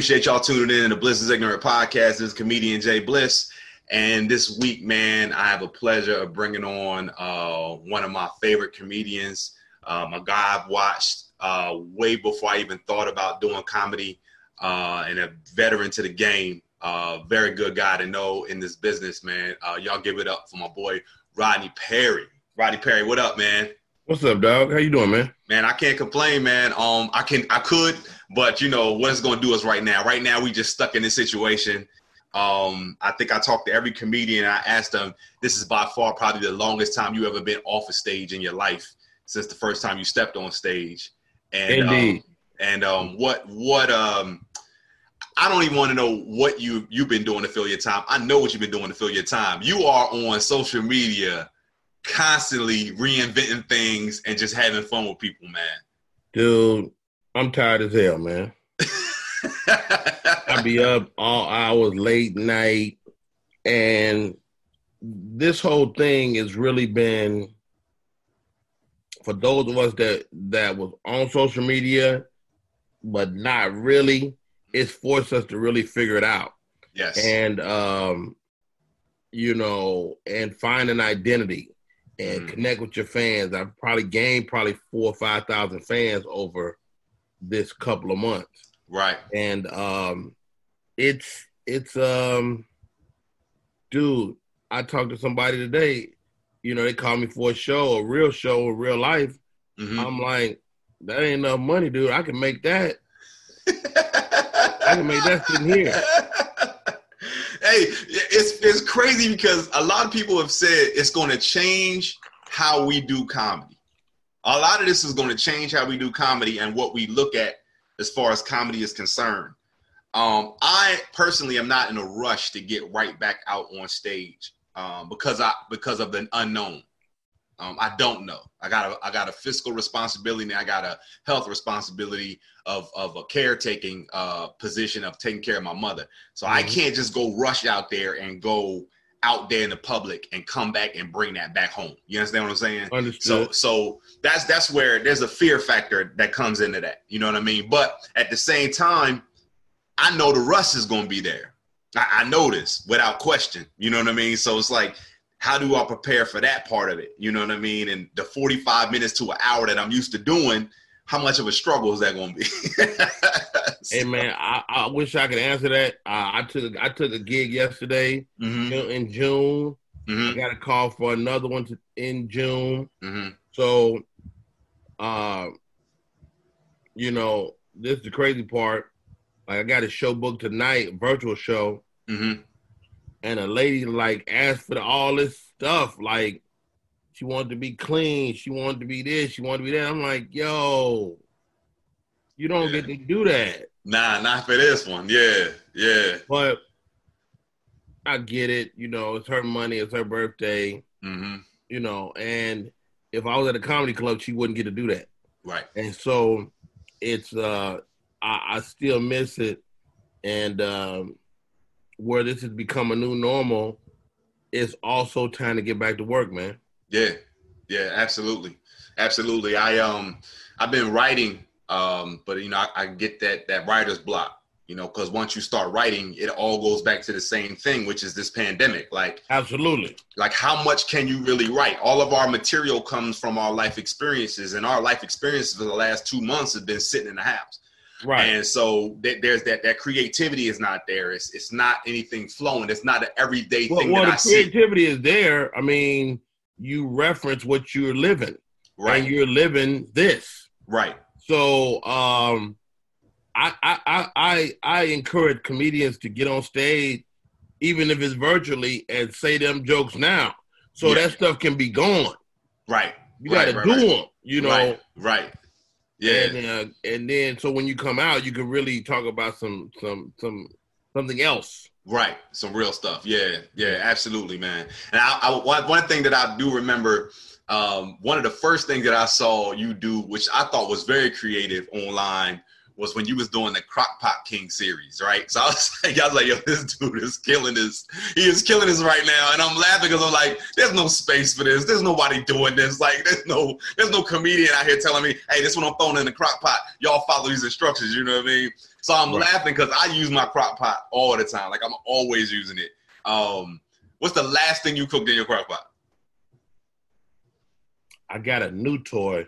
Appreciate y'all tuning in to Bliss is Ignorant podcast. This is comedian Jay Bliss. And this week, man, I have a pleasure of bringing on uh, one of my favorite comedians, um, a guy I've watched uh, way before I even thought about doing comedy, uh, and a veteran to the game. Uh, very good guy to know in this business, man. Uh, y'all give it up for my boy Rodney Perry. Rodney Perry, what up, man? What's up, dog? How you doing, man? Man, I can't complain, man. Um, I can, I could, but you know what it's going to do us right now. Right now, we just stuck in this situation. Um, I think I talked to every comedian. I asked them, "This is by far probably the longest time you ever been off a stage in your life since the first time you stepped on stage." And Indeed. Um, and um, what what um, I don't even want to know what you you've been doing to fill your time. I know what you've been doing to fill your time. You are on social media constantly reinventing things and just having fun with people, man. Dude, I'm tired as hell, man. I be up all hours, late night, and this whole thing has really been for those of us that that was on social media, but not really. It's forced us to really figure it out, yes. and um, you know, and find an identity and Mhm. connect with your fans. I've probably gained probably four or five thousand fans over this couple of months right. and um it's it's um dude i talked to somebody today you know they called me for a show a real show in real life Mhm. i'm like that ain't enough money dude i can make that i can make that sitting here hey, it's it's crazy because a lot of people have said it's going to change how we do comedy. A lot of this is going to change how we do comedy and what we look at as far as comedy is concerned. Um, I personally am not in a rush to get right back out on stage um, because I because of the unknown. Um, I don't know. I got a I got a fiscal responsibility and I got a health responsibility of of a caretaking uh, position of taking care of my mother. So I Mhm. can't just go rush out there and go out there in the public and come back and bring that back home. You understand what I'm saying? So so that's that's where there's a fear factor that comes into that. You know what I mean? But at the same time, I know the rust is gonna be there. I, I know this without question. You know what I mean? So it's like, how do I prepare for that part of it? You know what I mean? And the 45 minutes to an hour that I'm used to doing, how much of a struggle is that gonna be? hey man I, I wish i could answer that. Uh, i took i took a gig yesterday hmm in june. I hmm got a call for another one to, in june. Hmm So, uh, you know, this is the crazy part. Like, I got a show booked tonight, virtual show, hmm and a lady like asked for the, all this stuff. Like, she wanted to be clean, she wanted to be this, she wanted to be that. I'm like, yo, you don't Yeah. get to do that. Nah, not for this one. Yeah, yeah. But I get it. You know, it's her money, it's her birthday. hmm You know, and if I was at a comedy club, she wouldn't get to do that. Right. and so it's uh I, I still miss it and um where this has become a new normal it's also time to get back to work man Yeah, yeah, absolutely, absolutely. I um, I've been writing, um, but you know, I, I get that that writer's block, you know, because once you start writing, it all goes back to the same thing, which is this pandemic. Like, absolutely like how much can you really write? All of our material comes from our life experiences, and our life experiences for the last two months have been sitting in the house. right And so th- there's that that creativity is not there. It's it's not anything flowing. It's not an everyday well, thing well that the I see. creativity is there i mean you reference what you're living Right, and you're living this right, so um I, I i i encourage comedians to get on stage even if it's virtually and say them jokes now so Yeah. that stuff can be gone right. You right, got to right, do right. them, you know. right, right. Yeah, And, uh, and then so when you come out, you can really talk about some some some something else. Right, some real stuff. Yeah, yeah, absolutely, man. And I, I one, thing that I do remember, um, one of the first things that I saw you do, which I thought was very creative online, was when you was doing the Crockpot King series, right? So I was like, I was like, yo, this dude is killing this. He is killing this right now, and I'm laughing because I'm like, there's no space for this. There's nobody doing this. Like, there's no, there's no comedian out here telling me, hey, this one I'm throwing in the crock pot. Y'all follow these instructions. You know what I mean? So I'm right. laughing because I use my crock pot all the time. Like I'm always using it. Um, what's the last thing you cooked in your crock pot? I got a new toy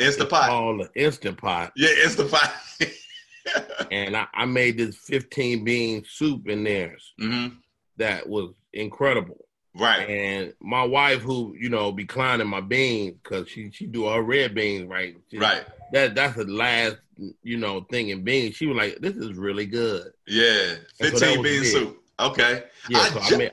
Instapot. Called the Instant Pot. Yeah, instant pot. and I, I, made this 15 bean soup in there mm-hmm. that was incredible. Right. And my wife, who you know, be climbing my beans because she she do her red beans right. She, right. That that's the last you know thing in beans. She was like, "This is really good." Yeah, fifteen so bean soup. Okay. Yeah. I, so ju- I, made,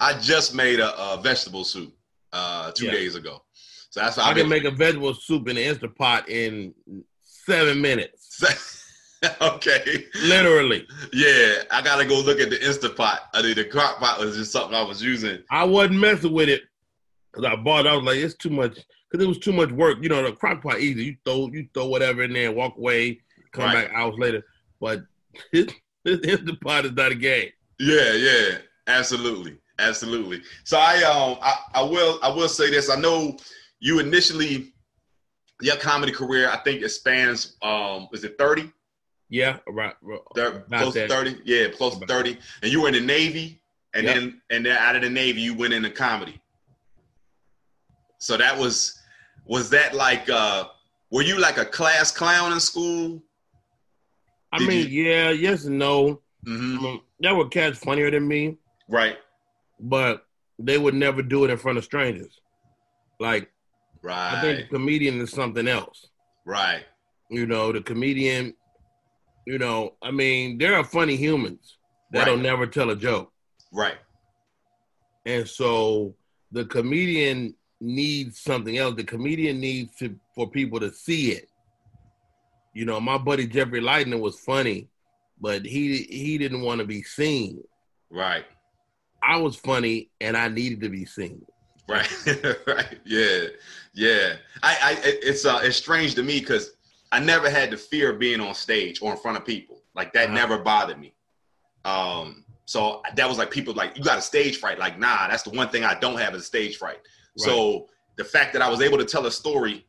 I, just made a, a vegetable soup uh, two yeah. days ago. So that's I, I can make a vegetable soup in the instant pot in seven minutes. okay. Literally. Yeah, I gotta go look at the instant pot. I mean, the crock pot was just something I was using. I wasn't messing with it because I bought. it. I was like, it's too much because it was too much work. You know, the crock pot easy. You throw you throw whatever in there, walk away, come right. back hours later. But this, this instant pot is not a game. Yeah, yeah, absolutely, absolutely. So I um I, I will I will say this. I know you initially your comedy career, I think it spans um is it 30? Yeah, right. close to 30. Yeah, close to 30. And you were in the Navy, and yep. then and then out of the Navy you went into comedy. So that was was that like uh were you like a class clown in school? I Did mean, you... yeah, yes and no. Mm-hmm. Um, that were cats funnier than me. Right. But they would never do it in front of strangers. Like Right. I think the comedian is something else. Right. You know, the comedian, you know, I mean, there are funny humans that'll right. never tell a joke. Right. And so the comedian needs something else. The comedian needs to for people to see it. You know, my buddy Jeffrey Lightning was funny, but he he didn't want to be seen. Right. I was funny and I needed to be seen. Right, right, yeah, yeah. I, I, it's uh, it's strange to me because I never had the fear of being on stage or in front of people. Like that uh-huh. never bothered me. Um, so that was like people like you got a stage fright. Like nah, that's the one thing I don't have is stage fright. Right. So the fact that I was able to tell a story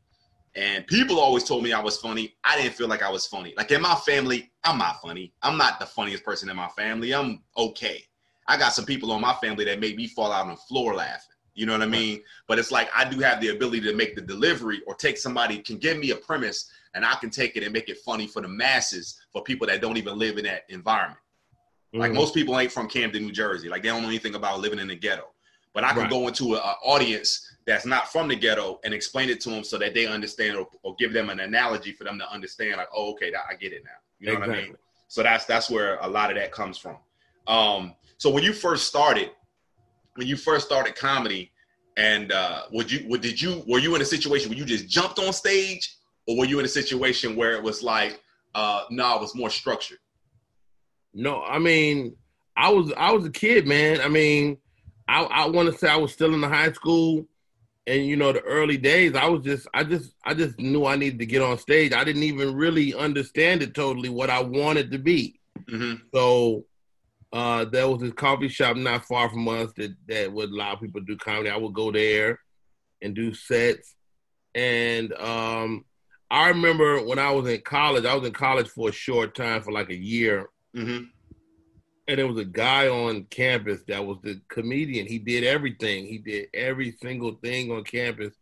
and people always told me I was funny. I didn't feel like I was funny. Like in my family, I'm not funny. I'm not the funniest person in my family. I'm okay. I got some people on my family that made me fall out on the floor laughing. You know what I mean? But it's like I do have the ability to make the delivery or take somebody can give me a premise and I can take it and make it funny for the masses for people that don't even live in that environment. Mm-hmm. Like most people ain't from Camden, New Jersey. Like they don't know anything about living in the ghetto. But I can right. go into an audience that's not from the ghetto and explain it to them so that they understand or, or give them an analogy for them to understand like, oh, okay, I get it now. You know exactly. what I mean? So that's that's where a lot of that comes from. Um, so when you first started, when you first started comedy, and uh, would you, would, did you, were you in a situation where you just jumped on stage, or were you in a situation where it was like, uh, no, it was more structured? No, I mean, I was, I was a kid, man. I mean, I, I want to say I was still in the high school, and you know, the early days, I was just, I just, I just knew I needed to get on stage. I didn't even really understand it totally what I wanted to be. Mm-hmm. So uh, there was this coffee shop not far from us that, that would allow people to do comedy. I would go there and do sets. And um, I remember when I was in college, I was in college for a short time, for like a year. Mm-hmm. And there was a guy on campus that was the comedian. He did everything. He did every single thing on campus.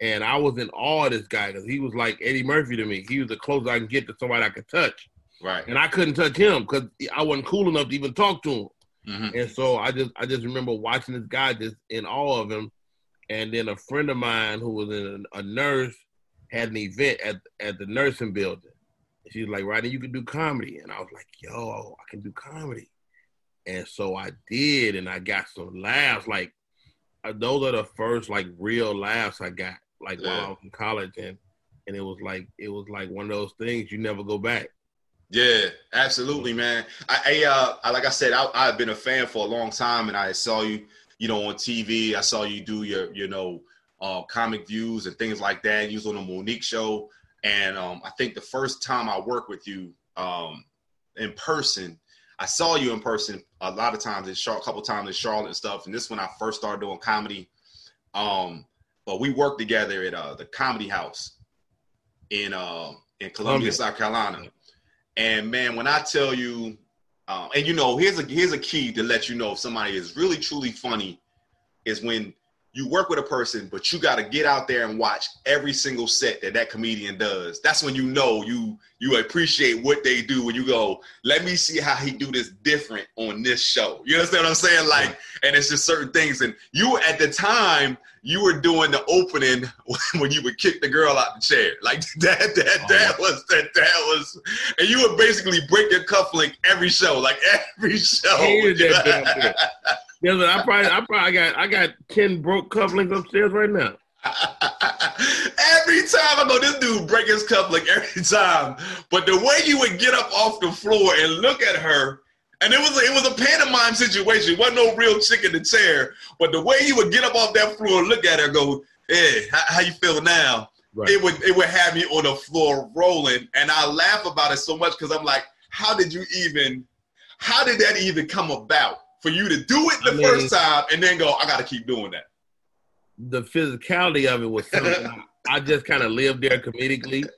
And I was in awe of this guy because he was like Eddie Murphy to me. He was the closest I can get to somebody I could touch. Right. And I couldn't touch him because I wasn't cool enough to even talk to him. Mm-hmm. And so I just I just remember watching this guy just in awe of him. And then a friend of mine who was in a, a nurse had an event at at the nursing building. She was like, Rodney, you can do comedy. And I was like, yo, I can do comedy. And so I did, and I got some laughs. Like uh, those are the first like real laughs I got, like yeah. while I was in college, and and it was like it was like one of those things you never go back. Yeah, absolutely, man. I, I uh, like I said, I, I've been a fan for a long time, and I saw you, you know, on TV. I saw you do your, you know, uh, comic views and things like that. You was on the Mo'Nique show, And um, I think the first time I worked with you um, in person, I saw you in person a lot of times in Charlotte, a couple times in Charlotte and stuff. And this when I first started doing comedy. Um, but we worked together at uh, the Comedy House in uh, in Columbia, South Carolina. And man, when I tell you, um, and you know, here's a here's a key to let you know if somebody is really truly funny, is when you work with a person, but you got to get out there and watch every single set that that comedian does. That's when you know you you appreciate what they do. When you go, let me see how he do this different on this show. You understand what I'm saying? Like, and it's just certain things. And you at the time you were doing the opening when you would kick the girl out the chair. Like that that oh, that was that that was, and you would basically break your cufflink every show, like every show. Yeah, I probably I probably got I got ten broke cufflinks upstairs right now. every time I go, this dude break his cufflink every time. But the way you would get up off the floor and look at her, and it was a, it was a pantomime situation. It wasn't no real chick in the chair. But the way you would get up off that floor, and look at her, go, "Hey, how, how you feel now?" Right. It would it would have me on the floor rolling, and I laugh about it so much because I'm like, "How did you even? How did that even come about?" For you to do it the I mean, first time and then go, I got to keep doing that. The physicality of it was something I just kind of lived there comedically,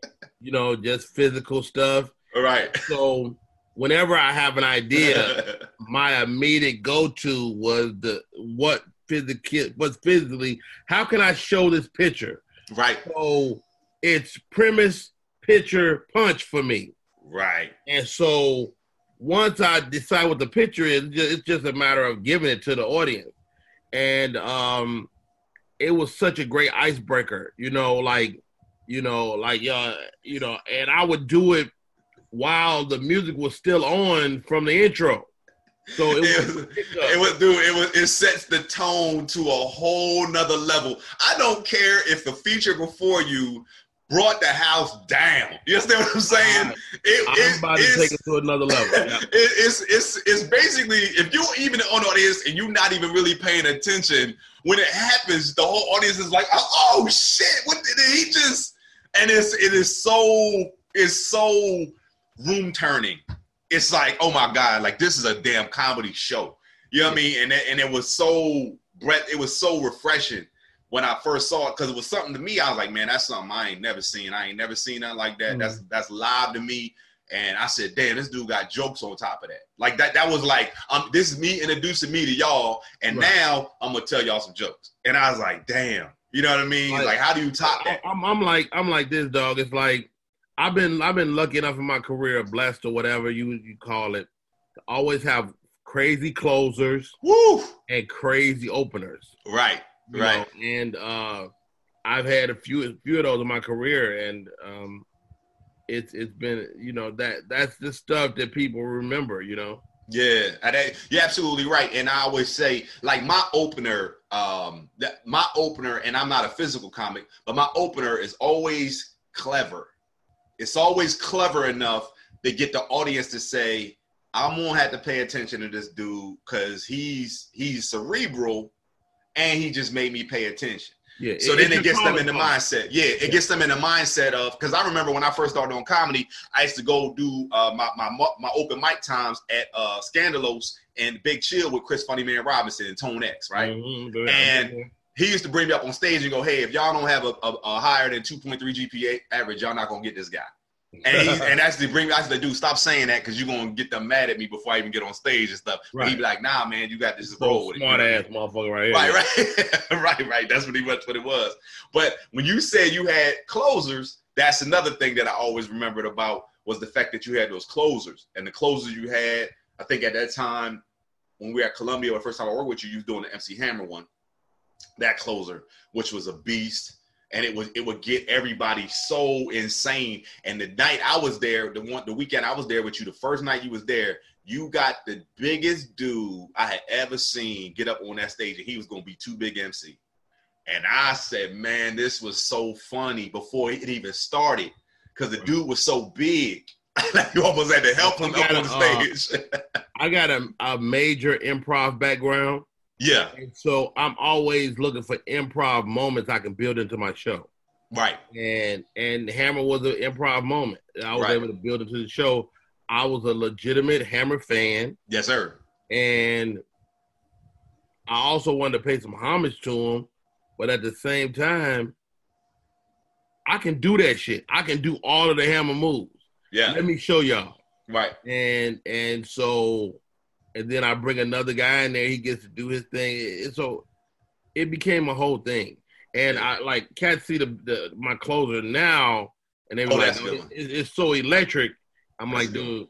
you know, just physical stuff. All right. So whenever I have an idea, my immediate go to was the what physical was physically. How can I show this picture? Right. So it's premise, picture, punch for me. Right. And so once I decide what the picture is, it's just a matter of giving it to the audience. And um, it was such a great icebreaker, you know, like, you know, like, uh, you know, and I would do it while the music was still on from the intro. So it, it was, it was, dude, it was, it sets the tone to a whole nother level. I don't care if the feature before you brought the house down. You understand what I'm saying? It, I'm it, about to take it to another level. Yeah. It, it's it's it's basically if you're even on audience and you're not even really paying attention, when it happens, the whole audience is like, oh, oh shit, what did he just? And it's it is so it's so room turning. It's like, oh my god, like this is a damn comedy show. You know what I mean? And and it was so breath, it was so refreshing when I first saw it because it was something to me. I was like, man, that's something I ain't never seen. I ain't never seen that like that. Mm-hmm. That's that's live to me. And I said, damn, this dude got jokes on top of that. Like that, that was like, um, this is me introducing me to y'all, and right. now I'm gonna tell y'all some jokes. And I was like, damn, you know what I mean? Like, like how do you top that? I'm, I'm like, I'm like this dog. It's like I've been, I've been lucky enough in my career, blessed or whatever you you call it, to always have crazy closers, Woo! and crazy openers. Right right. Know, and uh, I've had a few a few of those in my career, and um, it's it's been you know that that's the stuff that people remember. You know. Yeah, you're absolutely right. And I always say, like my opener, um, that my opener, and I'm not a physical comic, but my opener is always clever. It's always clever enough to get the audience to say, "I'm gonna have to pay attention to this dude because he's he's cerebral, and he just made me pay attention. Yeah, so it, then it gets them in the mindset. Yeah, it yeah. gets them in the mindset of because I remember when I first started doing comedy, I used to go do uh, my, my my open mic times at uh, Scandalos and Big Chill with Chris Funny Man Robinson and Tone X, right? Mm-hmm. And he used to bring me up on stage and go, "Hey, if y'all don't have a, a, a higher than 2.3 GPA average, y'all not gonna get this guy." And he and actually bring I said, dude, stop saying that because you're gonna get them mad at me before I even get on stage and stuff. Right. He'd be like, nah, man, you got this roll with smart it. ass motherfucker right here. Right, right. right, right. That's pretty much what it was. But when you said you had closers, that's another thing that I always remembered about was the fact that you had those closers. And the closers you had, I think at that time, when we were at Columbia, the first time I worked with you, you was doing the MC Hammer one. That closer, which was a beast and it was it would get everybody so insane. And the night I was there, the one the weekend I was there with you, the first night you was there, you got the biggest dude I had ever seen get up on that stage, and he was gonna be too big MC. And I said, man, this was so funny before it even started, because the dude was so big. you almost had to help him up on the uh, stage. Uh, I got a, a major improv background. Yeah. And so I'm always looking for improv moments I can build into my show. Right. And and Hammer was an improv moment. I was Right. able to build into the show. I was a legitimate Hammer fan, Yes, sir. and I also wanted to pay some homage to him. But at the same time, I can do that shit. I can do all of the Hammer moves. Yeah. Let me show y'all. Right. and and so and then I bring another guy in there. He gets to do his thing. It, so it became a whole thing. And I like cats see the, the my closer now, and they were Oh, like, "Oh, it- it's so electric." I'm That's like, good dude,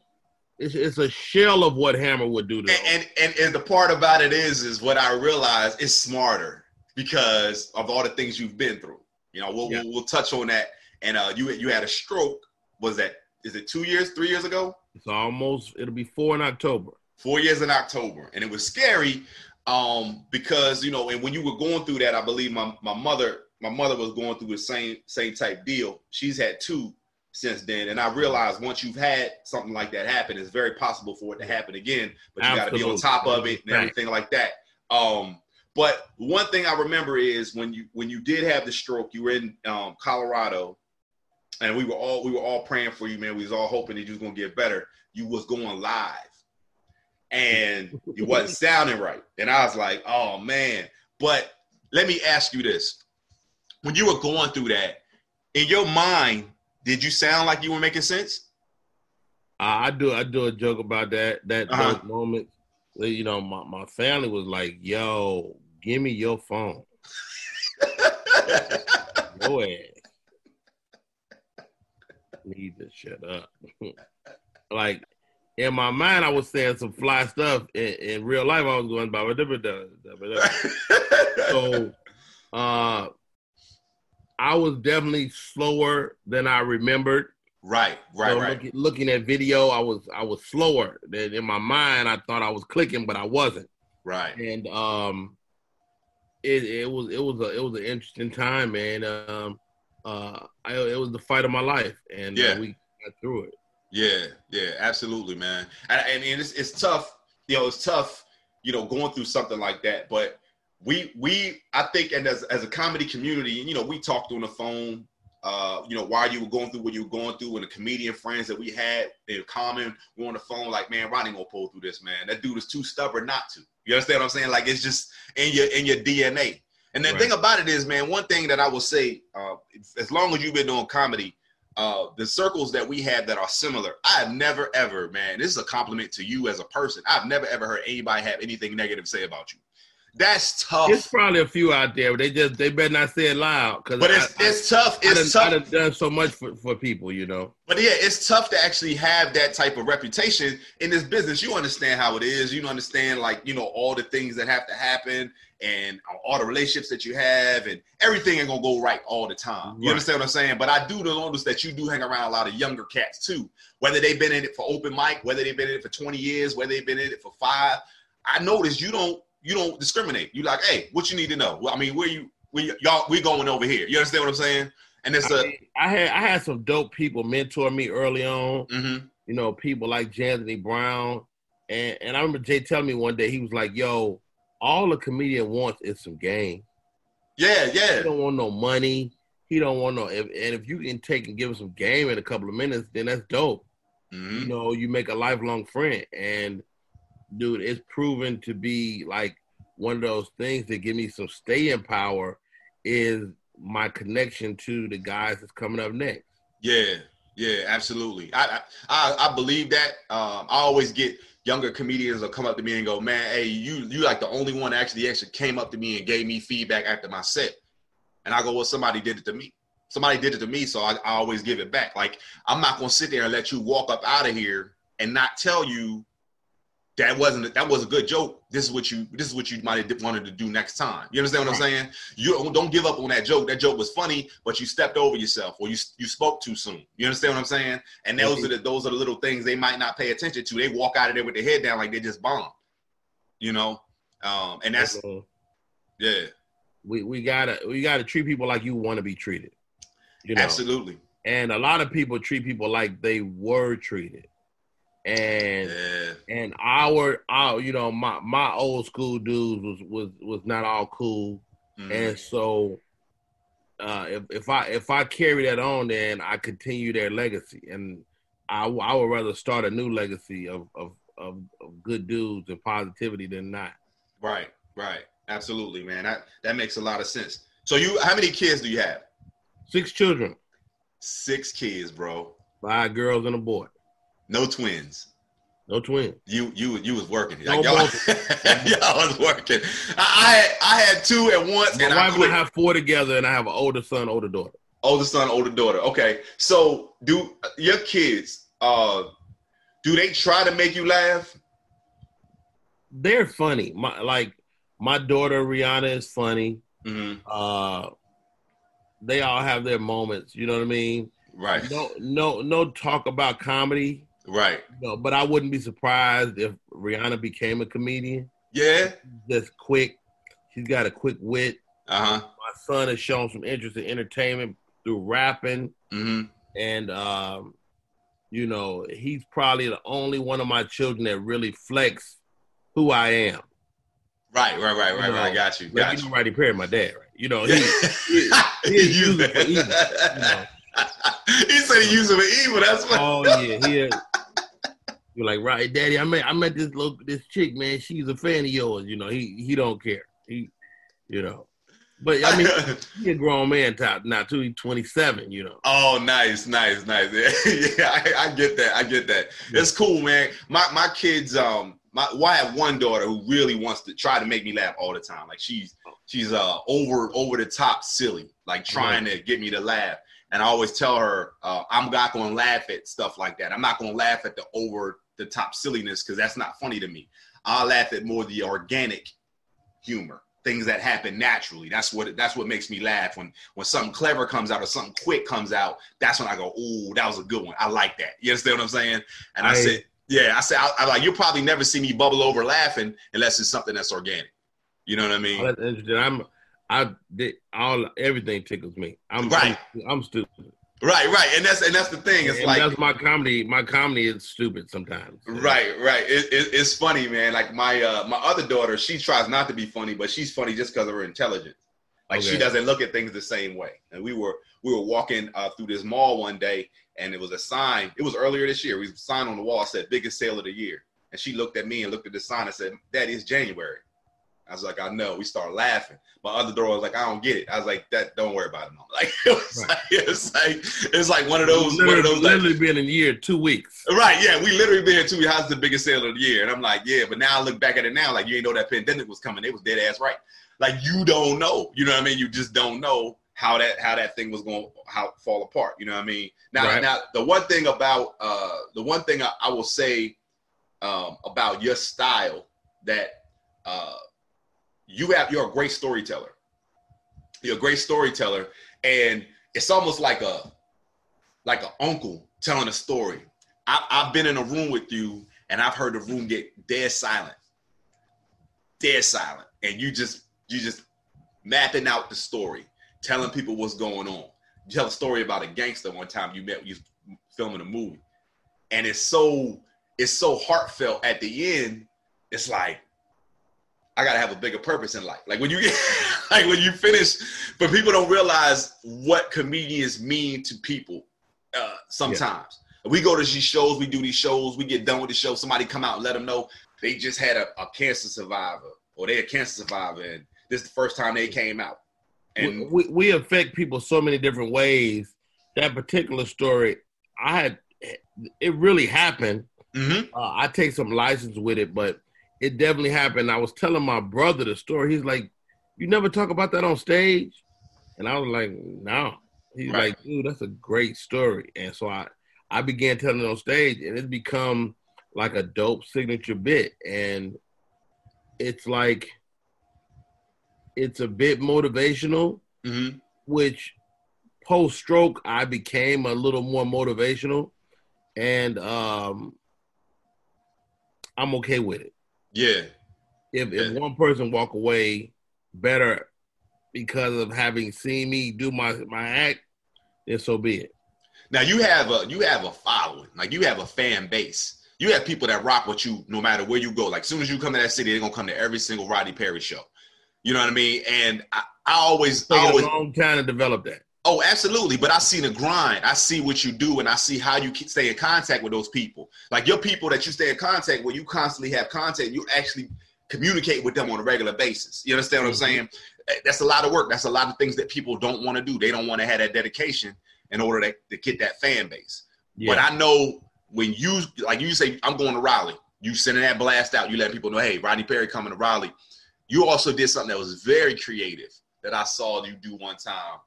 it's it's a shell of what Hammer would do to. And, and and and the part about it is, is what I realized is smarter because of all the things you've been through. You know, we'll Yeah. we'll, we'll touch on that. And uh, you you had a stroke. Was that is it two years, three years ago? it's almost it'll be four in October. Four years in October, and it was scary um, because you know, and when you were going through that, I believe my, my mother my mother was going through the same same type deal. She's had two since then, and I realized once you've had something like that happen, it's very possible for it to happen again. But you got to be on top of it and Right. everything like that. Um, but one thing I remember is when you when you did have the stroke, you were in um, Colorado, and we were all we were all praying for you, man. We was all hoping that you was gonna get better. You was going live, and it wasn't sounding right. And I was like, oh man. But let me ask you this: when you were going through that, in your mind, did you sound like you were making sense? I, do I do a joke about that that Uh-huh. those moments. You know, my, my family was like, "Yo, give me your phone, your ass." Need to shut up. like in my mind, I was saying some fly stuff. In, in real life, I was going about so. Uh, I was definitely slower than I remembered. right, right, so right. Looking, looking at video, I was I was slower. Than in my mind, I thought I was clicking, but I wasn't. Right. And um, it it was it was a it was an interesting time, man. Um, uh, I, it was the fight of my life, and uh, Yeah. we got through it. Yeah, yeah, absolutely, man. And, and, and it's, it's tough, you know, it's tough, you know, going through something like that. But we, we, I think, and as, as a comedy community, you know, we talked on the phone, uh, you know, while you were going through what you were going through, and the comedian friends that we had in common were on the phone, like, man, Ronnie gonna pull through this, man. That dude is too stubborn not to. You understand what I'm saying? Like, it's just in your in your DNA. And the Right. thing about it is, man, one thing that I will say, uh, as long as you've been doing comedy, uh, the circles that we have that are similar, I have never ever, man, this is a compliment to you as a person. I've never ever heard anybody have anything negative say about you. That's tough. It's probably a few out there, but they just they better not say it loud because but it's it's tough. I, It's done, I tough. done done so much for, for people, you know. But yeah, it's tough to actually have that type of reputation in this business. You understand how it is. You understand like you know all the things that have to happen and all the relationships that you have and everything ain't gonna go right all the time. You Right. understand what I'm saying? But I do notice that you do hang around a lot of younger cats too. Whether they've been in it for open mic, whether they've been in it for 20 years, whether they've been in it for five. I notice you don't you don't discriminate. You like, hey, what you need to know? Well, I mean, where you we y'all we going over here. You understand what I'm saying? And it's I, a mean, I had I had some dope people mentor me early on. mhm. You know, people like J. Anthony Brown, and and I remember Jay telling me one day he was like, "Yo, all a comedian wants is some game. yeah, yeah. He don't want no money. He don't want no. If, and if you can take and give him some game in a couple of minutes, then that's dope. Mhm. You know, you make a lifelong friend. And dude, it's proven to be like one of those things that give me some staying power. Is my connection to the guys that's coming up next. Yeah, yeah, absolutely. I I, I believe that. Um, I always get younger comedians will come up to me and go, "Man, hey, you you like the only one that actually actually came up to me and gave me feedback after my set." And I go, "Well, somebody did it to me. Somebody did it to me, so I, I always give it back. Like I'm not gonna sit there and let you walk up out of here and not tell you that wasn't that was a good joke. This is what you this is what you might have wanted to do next time. You understand what I'm saying? You don't, don't give up on that joke. That joke was funny, but you stepped over yourself or you you spoke too soon. You understand what I'm saying? And those are the those are the little things they might not pay attention to. They walk out of there with their head down like they just bombed. You know, um, and that's yeah, we we gotta we gotta treat people like you want to be treated. You know, absolutely, and a lot of people treat people like they were treated. And yeah, and our our you know my my old school dudes was was was not all cool Mhm. and so uh, if if I if I carry that on, then I continue their legacy, and I, I would rather start a new legacy of, of of of good dudes and positivity than not. Right, right, absolutely, man. That that makes a lot of sense. So you, how many kids do you have? Six children. Six kids, bro. Five girls and a boy. No twins. No twins. You you you was working. No Like, y'all, y'all was working. I, I I had two at once, My and I wife and. I have four together, and I have an older son, older daughter. older son, older daughter. Okay, so do your kids? Uh, do they try to make you laugh? They're funny. My like my daughter Rihanna is funny. hmm Uh, they all have their moments. You know what I mean? Right, No, no, no talk about comedy. Right. No, but I wouldn't be surprised if Rihanna became a comedian. Yeah. Just quick. She's got a quick wit. Uh huh. My son has shown some interest in entertainment through rapping, hmm and um, you know, he's probably the only one of my children that really flex who I am. Right, right, right, right, You know, right. Got you. Like, Got you you. know, Rodney Perry, my dad, right? You know, he, he, he is using it for evil, you know. he said he used it for evil. That's what. Oh yeah, he. Is. You're like, right, Daddy. I met I met this little this chick, man. She's a fan of yours. You know, he he don't care. He, you know, but I mean, he a grown man top now too. He's 27. You know. Oh, nice, nice, nice. yeah, I, I get that. I get that. It's cool, man. My my kids, um, my well, I have one daughter who really wants to try to make me laugh all the time. Like she's she's uh over over the top silly, like trying to get me to laugh. And I always tell her, uh, I'm not gonna laugh at stuff like that. I'm not gonna laugh at the over the top silliness because that's not funny to me. I'll laugh at more the organic humor, things that happen naturally. That's what that's what makes me laugh when when something clever comes out or something quick comes out. That's when I go, "Ooh, that was a good one. I like that." You understand what I'm saying? And I, I- said, "Yeah." I said, I, "I like you'll probably never see me bubble over laughing unless it's something that's organic." You know what I mean? Oh, that's interesting. I'm. I did all everything tickles me. I'm Right. I'm, I'm stupid. Right, right. And that's and that's the thing. It's and like that's my comedy. My comedy is stupid sometimes. Right, right. It, it, it's funny, man. Like my uh, my other daughter, she tries not to be funny, but she's funny just because of her intelligence. Like she doesn't look at things the same way. And we were we were walking uh, through this mall one day, and it was a sign. It was earlier this year. We sign on the wall said "biggest sale of the year," and she looked at me and looked at the sign and said, "That is January." I was like, "I know." We start laughing. My other daughter was like, "I don't get it." I was like, "That don't worry about it, mom." Like it was Right. like it's like it's like one of those one literally, of those like, been in a year, two weeks. Right, yeah, we literally been to how's the biggest sale of the year, and I'm like, yeah, but now I look back at it now, like you ain't know that pandemic was coming. It was dead ass right. Like you don't know, you know what I mean? You just don't know how that how that thing was going to how fall apart. You know what I mean? Now, Right. now the one thing about uh the one thing I, I will say um about your style that uh you have you're a great storyteller. You're a great storyteller, and it's almost like a like an uncle telling a story. I, I've been in a room with you, and I've heard the room get dead silent, dead silent, and you just you just mapping out the story, telling people what's going on. You tell a story about a gangster one time you met, you filming a movie, and it's so it's so heartfelt at the end. It's like I gotta have a bigger purpose in life. Like when you get, like when you finish, but people don't realize what comedians mean to people. Uh, sometimes we go to these shows, we do these shows, we get done with the show. Somebody come out and let them know they just had a, a cancer survivor or they're a cancer survivor, and this is the first time they came out. And we, we affect people so many different ways. That particular story, I had it really happened. Mhm. Uh, I take some license with it, but it definitely happened. I was telling my brother the story. He's like, "You never talk about that on stage," and I was like, "No." He's Right. like, "Dude, that's a great story." And so I, I began telling it on stage, and it's become like a dope signature bit. And it's like, it's a bit motivational, Mhm. which post stroke I became a little more motivational, and um, I'm okay with it. Yeah, If if Yeah. one person walk away better because of having seen me do my my act, then so be it. Now you have a you have a following, like you have a fan base. You have people that rock with you no matter where you go. Like as soon as you come to that city, they're gonna come to every single Rodney Perry show. You know what I mean? And I, I always, I always, a long time to develop that. Oh, absolutely. But I see the grind. I see what you do, and I see how you stay in contact with those people. Like your people that you stay in contact with, you constantly have contact. You actually communicate with them on a regular basis. You understand what I'm saying? Eh, That's a lot of work. That's a lot of things that people don't want to do. They don't want to have that dedication in order to, to get that fan base. Yeah. But I know when you like you say I'm going to Raleigh, you sending that blast out, you let people know, hey, Rodney Perry coming to Raleigh. You also did something that was very creative that I saw you do one time.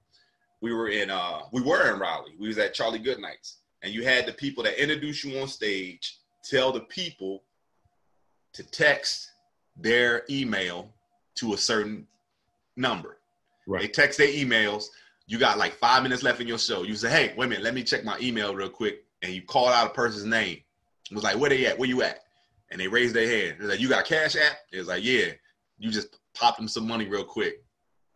We were in uh we were in Raleigh. We was at Charlie Goodnight's. And you had the people that introduce you on stage tell the people to text their email to a certain number. Right. They text their emails. You got like five minutes left in your show. You say, "Hey, wait a minute, let me check my email real quick." And you call out a person's name. It was like, "Where they at? Where you at?" And they raise their hand. It's like, "You got Cash App?" It was like, "Yeah." You just pop them some money real quick.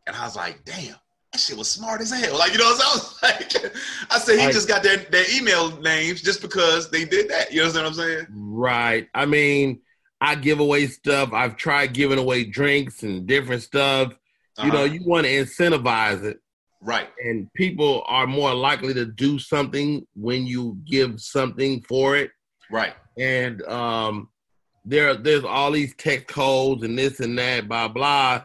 And I was like, "Damn, that shit was smart as hell." Like you know, what I was like, I said he just got their their email names just because they did that. You know what I'm saying? Right. I mean, I give away stuff. I've tried giving away drinks and different stuff. You know, Uh-huh. you want to incentivize it, right, and people are more likely to do something when you give something for it. right, And um, there, there's all these tech codes and this and that, blah blah,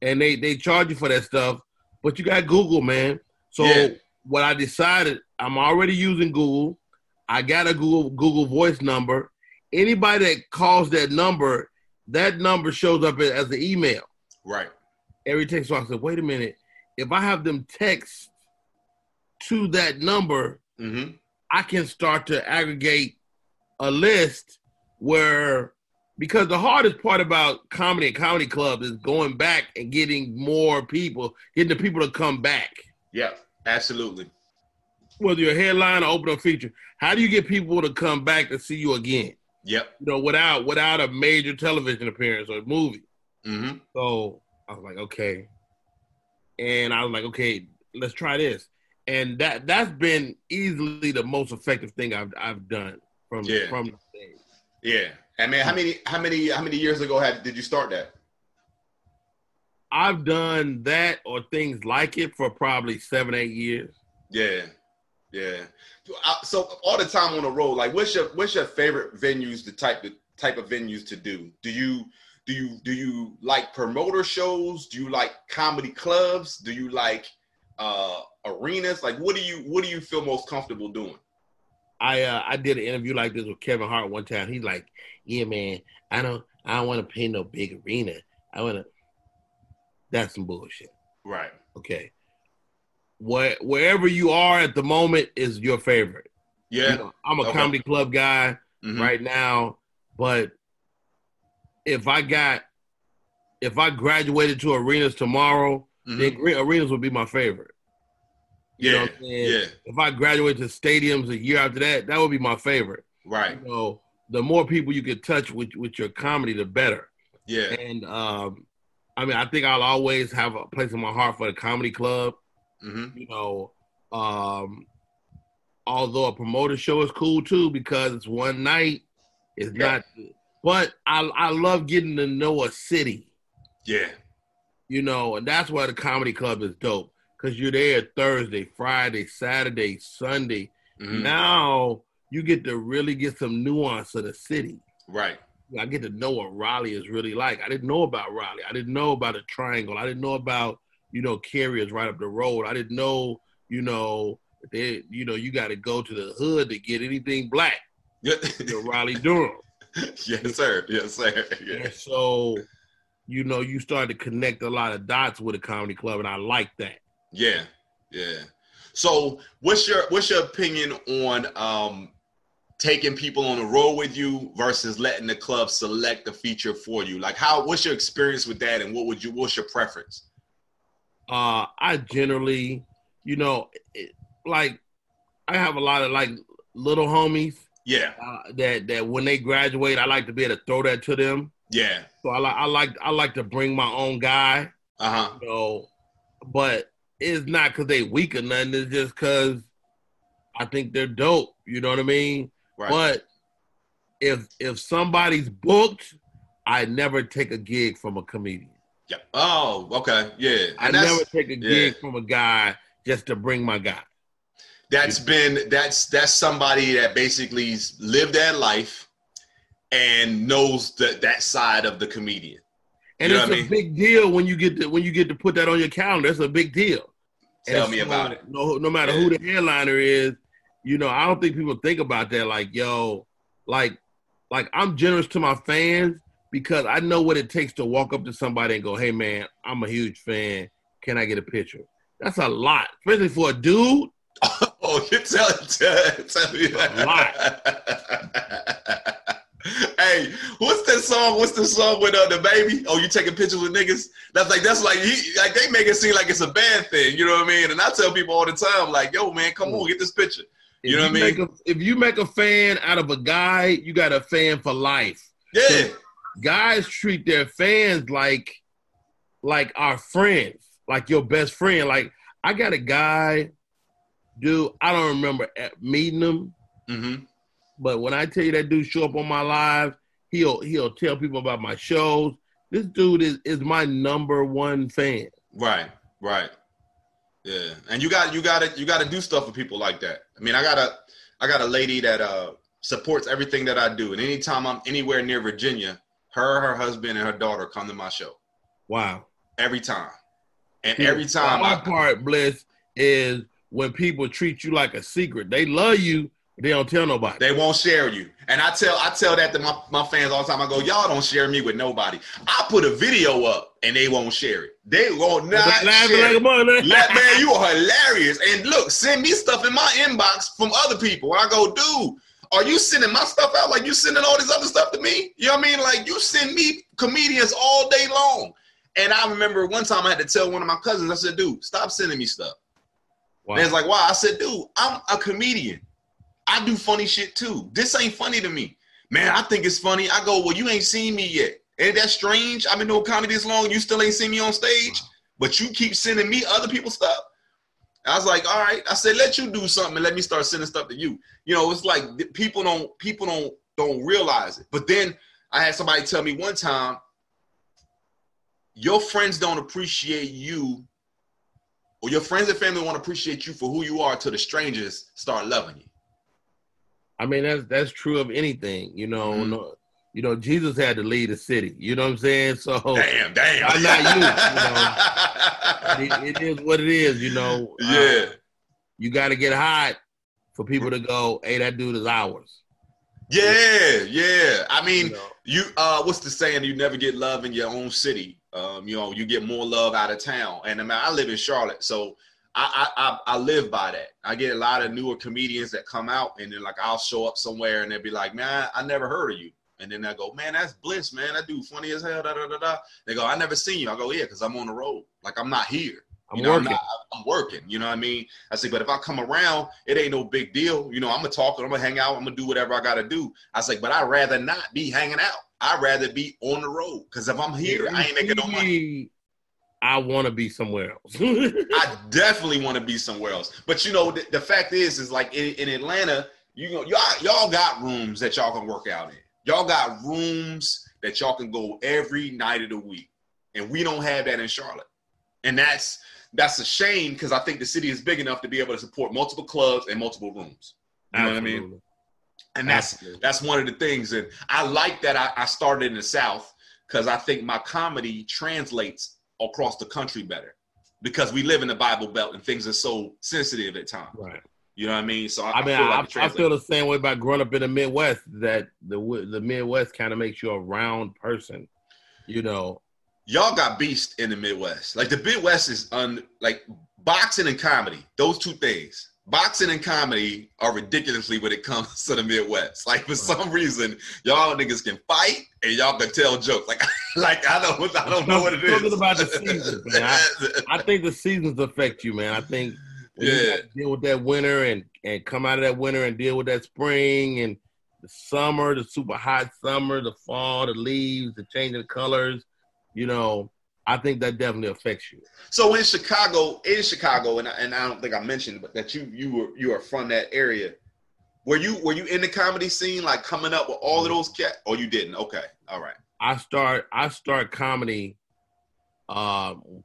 and they they charge you for that stuff. But you got Google, man. So Yeah. what I decided, I'm already using Google. I got a Google Google Voice number. Anybody that calls that number, that number shows up as an email right, every text. So I said, wait a minute. If I have them text to that number, mm-hmm. I can start to aggregate a list where because the hardest part about comedy and comedy club is going back and getting more people, getting the people to come back. yeah, absolutely, Whether you're a headline or open up feature, how do you get people to come back to see you again? yep, You know, without without a major television appearance or movie. mm-hmm. So I was like, okay. And I was like, okay, let's try this. And that that's been easily the most effective thing I've I've done from Yeah. from the stage. Yeah. And man, how many how many how many years ago had did you start that? I've done that or things like it for probably seven, eight years. Yeah. Yeah. So all the time on the road, like what's your what's your favorite venues, the type the type of venues to do? Do you do you do you like promoter shows? Do you like comedy clubs? Do you like uh arenas? Like what do you what do you feel most comfortable doing? I uh, I did an interview like this with Kevin Hart one time. He's like, "Yeah, man, I don't I don't want to pay no big arena. I want to." That's some bullshit. Right. Okay, where wherever you are at the moment is your favorite. Yeah. You know, I'm a Okay. comedy club guy Mhm. right now, but if I got if I graduated to arenas tomorrow, Mhm. then arenas would be my favorite. You know Yeah. what I'm saying? Yeah. If I graduate to stadiums a year after that, that would be my favorite. Right. You know, the more people you can touch with with your comedy, the better. Yeah. And um, I mean, I think I'll always have a place in my heart for the comedy club. hmm You know, um, although a promoter show is cool too because it's one night. It's Yeah. not, but I I love getting to know a city. Yeah. You know, and that's why the comedy club is dope because you're there Thursday, Friday, Saturday, Sunday. Mhm. Now you get to really get some nuance of the city. Right. I get to know what Raleigh is really like. I didn't know about Raleigh. I didn't know about a triangle. I didn't know about, you know, Cary's right up the road. I didn't know, you know, they, you know, you got to go to the hood to get anything black. You know, Raleigh Durham. yes, sir. Yes, sir. Yeah. And so, you know, you start to connect a lot of dots with a comedy club, and I like that. Yeah, yeah. So, what's your what's your opinion on um, taking people on the road with you versus letting the club select the feature for you? Like, how? What's your experience with that, and what would you? What's your preference? Uh, I generally, you know, it, like I have a lot of like little homies Yeah, uh, that that when they graduate, I like to be able to throw that to them. yeah. So I like I like I like to bring my own guy, Uh huh. you know, but it's not because they weak or nothing. It's just because I think they're dope. You know what I mean? Right. But if if somebody's booked, I never take a gig from a comedian. Yeah. Oh, okay. Yeah. I And that's- never take a gig from a guy just to bring my guy. that's been that's that's somebody that basically lived that life and knows that that side of the comedian. And You it's a I mean? big deal when you get to when you get to put that on your calendar. It's a big deal. Tell me about it. No, no matter who the headliner is, you know, I don't think people think about that. Like, yo, like, like I'm generous to my fans because I know what it takes to walk up to somebody and go, "Hey, man, I'm a huge fan. Can I get a picture?" That's a lot, especially for a dude. Oh, you tell, tell, tell me A lot. hey, what's that song? What's the song with uh, the baby? Oh, you taking pictures with niggas? That's like that's like he like they make it seem like it's a bad thing. You know what I mean? And I tell people all the time, like, yo, man, come on, get this picture. You know what I mean? A, if you make a fan out of a guy, you got a fan for life. Yeah, guys treat their fans like like our friends, like your best friend. Like I got a guy, dude. I don't remember meeting him, hmm but when I tell you that dude show up on my live, he'll he'll tell people about my shows. This dude is is my number one fan. right, right. Yeah, and you got you got to you got to do stuff for people like that. I mean, I got a I got a lady that uh supports everything that I do, and anytime I'm anywhere near Virginia, her, her husband, and her daughter come to my show Wow. every time, and every The time my I, part, Bliss, is when people treat you like a secret. They love you, they don't tell nobody. they won't share you. And I tell I tell that to my, my fans all the time. I go, y'all don't share me with nobody. I put a video up and they won't share it. They will not share like a it. man, you are hilarious. And look, send me stuff in my inbox from other people. And I go, dude, are you sending my stuff out like you sending all this other stuff to me? You know what I mean? Like you send me comedians all day long. And I remember one time I had to tell one of my cousins, I said, dude, stop sending me stuff. Wow. And it's like, why? I said, dude, I'm a comedian. I do funny shit too. This ain't funny to me. Man, I think it's funny. I go, well, you ain't seen me yet. Ain't that strange? I've been doing comedy this long. You still ain't seen me on stage, but you keep sending me other people's stuff. I was like, all right. I said, let you do something and let me start sending stuff to you. You know, it's like people don't people don't don't realize it. But then I had somebody tell me one time, your friends don't appreciate you, or your friends and family won't appreciate you for who you are till the strangers start loving you. I mean, that's that's true of anything. You know, Mhm. no, you know, Jesus had to lead a city. You know what I'm saying? So Damn, damn. I'm not it, it is what it is. You know. Uh, yeah. you got to get hot for people to go. Hey, that dude is ours. Yeah, yeah. I mean, You know? you uh what's the saying? You never get love in your own city. Um, you know, you get more love out of town. And I mean, I live in Charlotte, so I, I I live by that. I get a lot of newer comedians that come out and then like I'll show up somewhere and they'll be like, Man, I never heard of you. And then I go, Man, that's bliss, man. That dude funny as hell. Da, da, da, da. They go, I never seen you. I go, Yeah, because I'm on the road. Like I'm not here. I'm You know, working. I'm, not, I'm working. You know what I mean? I say, but if I come around, it ain't no big deal. You know, I'm gonna talk, I'm gonna hang out, I'm gonna do whatever I gotta do. I say, but I'd rather not be hanging out. I'd rather be on the road. Cause if I'm here, I ain't making no money. I want to be somewhere else. I definitely want to be somewhere else. But you know, the, the fact is, is like in, in Atlanta, you know, y'all y'all got rooms that y'all can work out in. Y'all got rooms that y'all can go every night of the week, and we don't have that in Charlotte. And that's that's a shame because I think the city is big enough to be able to support multiple clubs and multiple rooms. You know what I mean? And that's Absolutely. that's one of the things. And I like that I, I started in the South because I think my comedy translates across the country better because we live in the Bible Belt and things are so sensitive at times. right. You know what I mean? So I, I mean, feel I, like it I feel the same way about growing up in the Midwest. That the the Midwest kind of makes you a round person. You know, y'all got beast in the Midwest. Like the Midwest is un like boxing and comedy. Those two things. Boxing and comedy are ridiculously when it comes to the Midwest. Like for some reason, y'all niggas can fight and y'all can tell jokes. Like, like I don't, I don't know what it is. Talking about the seasons, man. I think the seasons affect you, man. I think Yeah. deal with that winter and and come out of that winter and deal with that spring and the summer, the super hot summer, the fall, the leaves, the changing colors. You know, I think that definitely affects you. So in Chicago, in Chicago, and I, and I don't think I mentioned, but that you you were you are from that area. Were you were you in the comedy scene, like coming up with all of those cat? Or you didn't? Okay, all right. I start I start comedy um,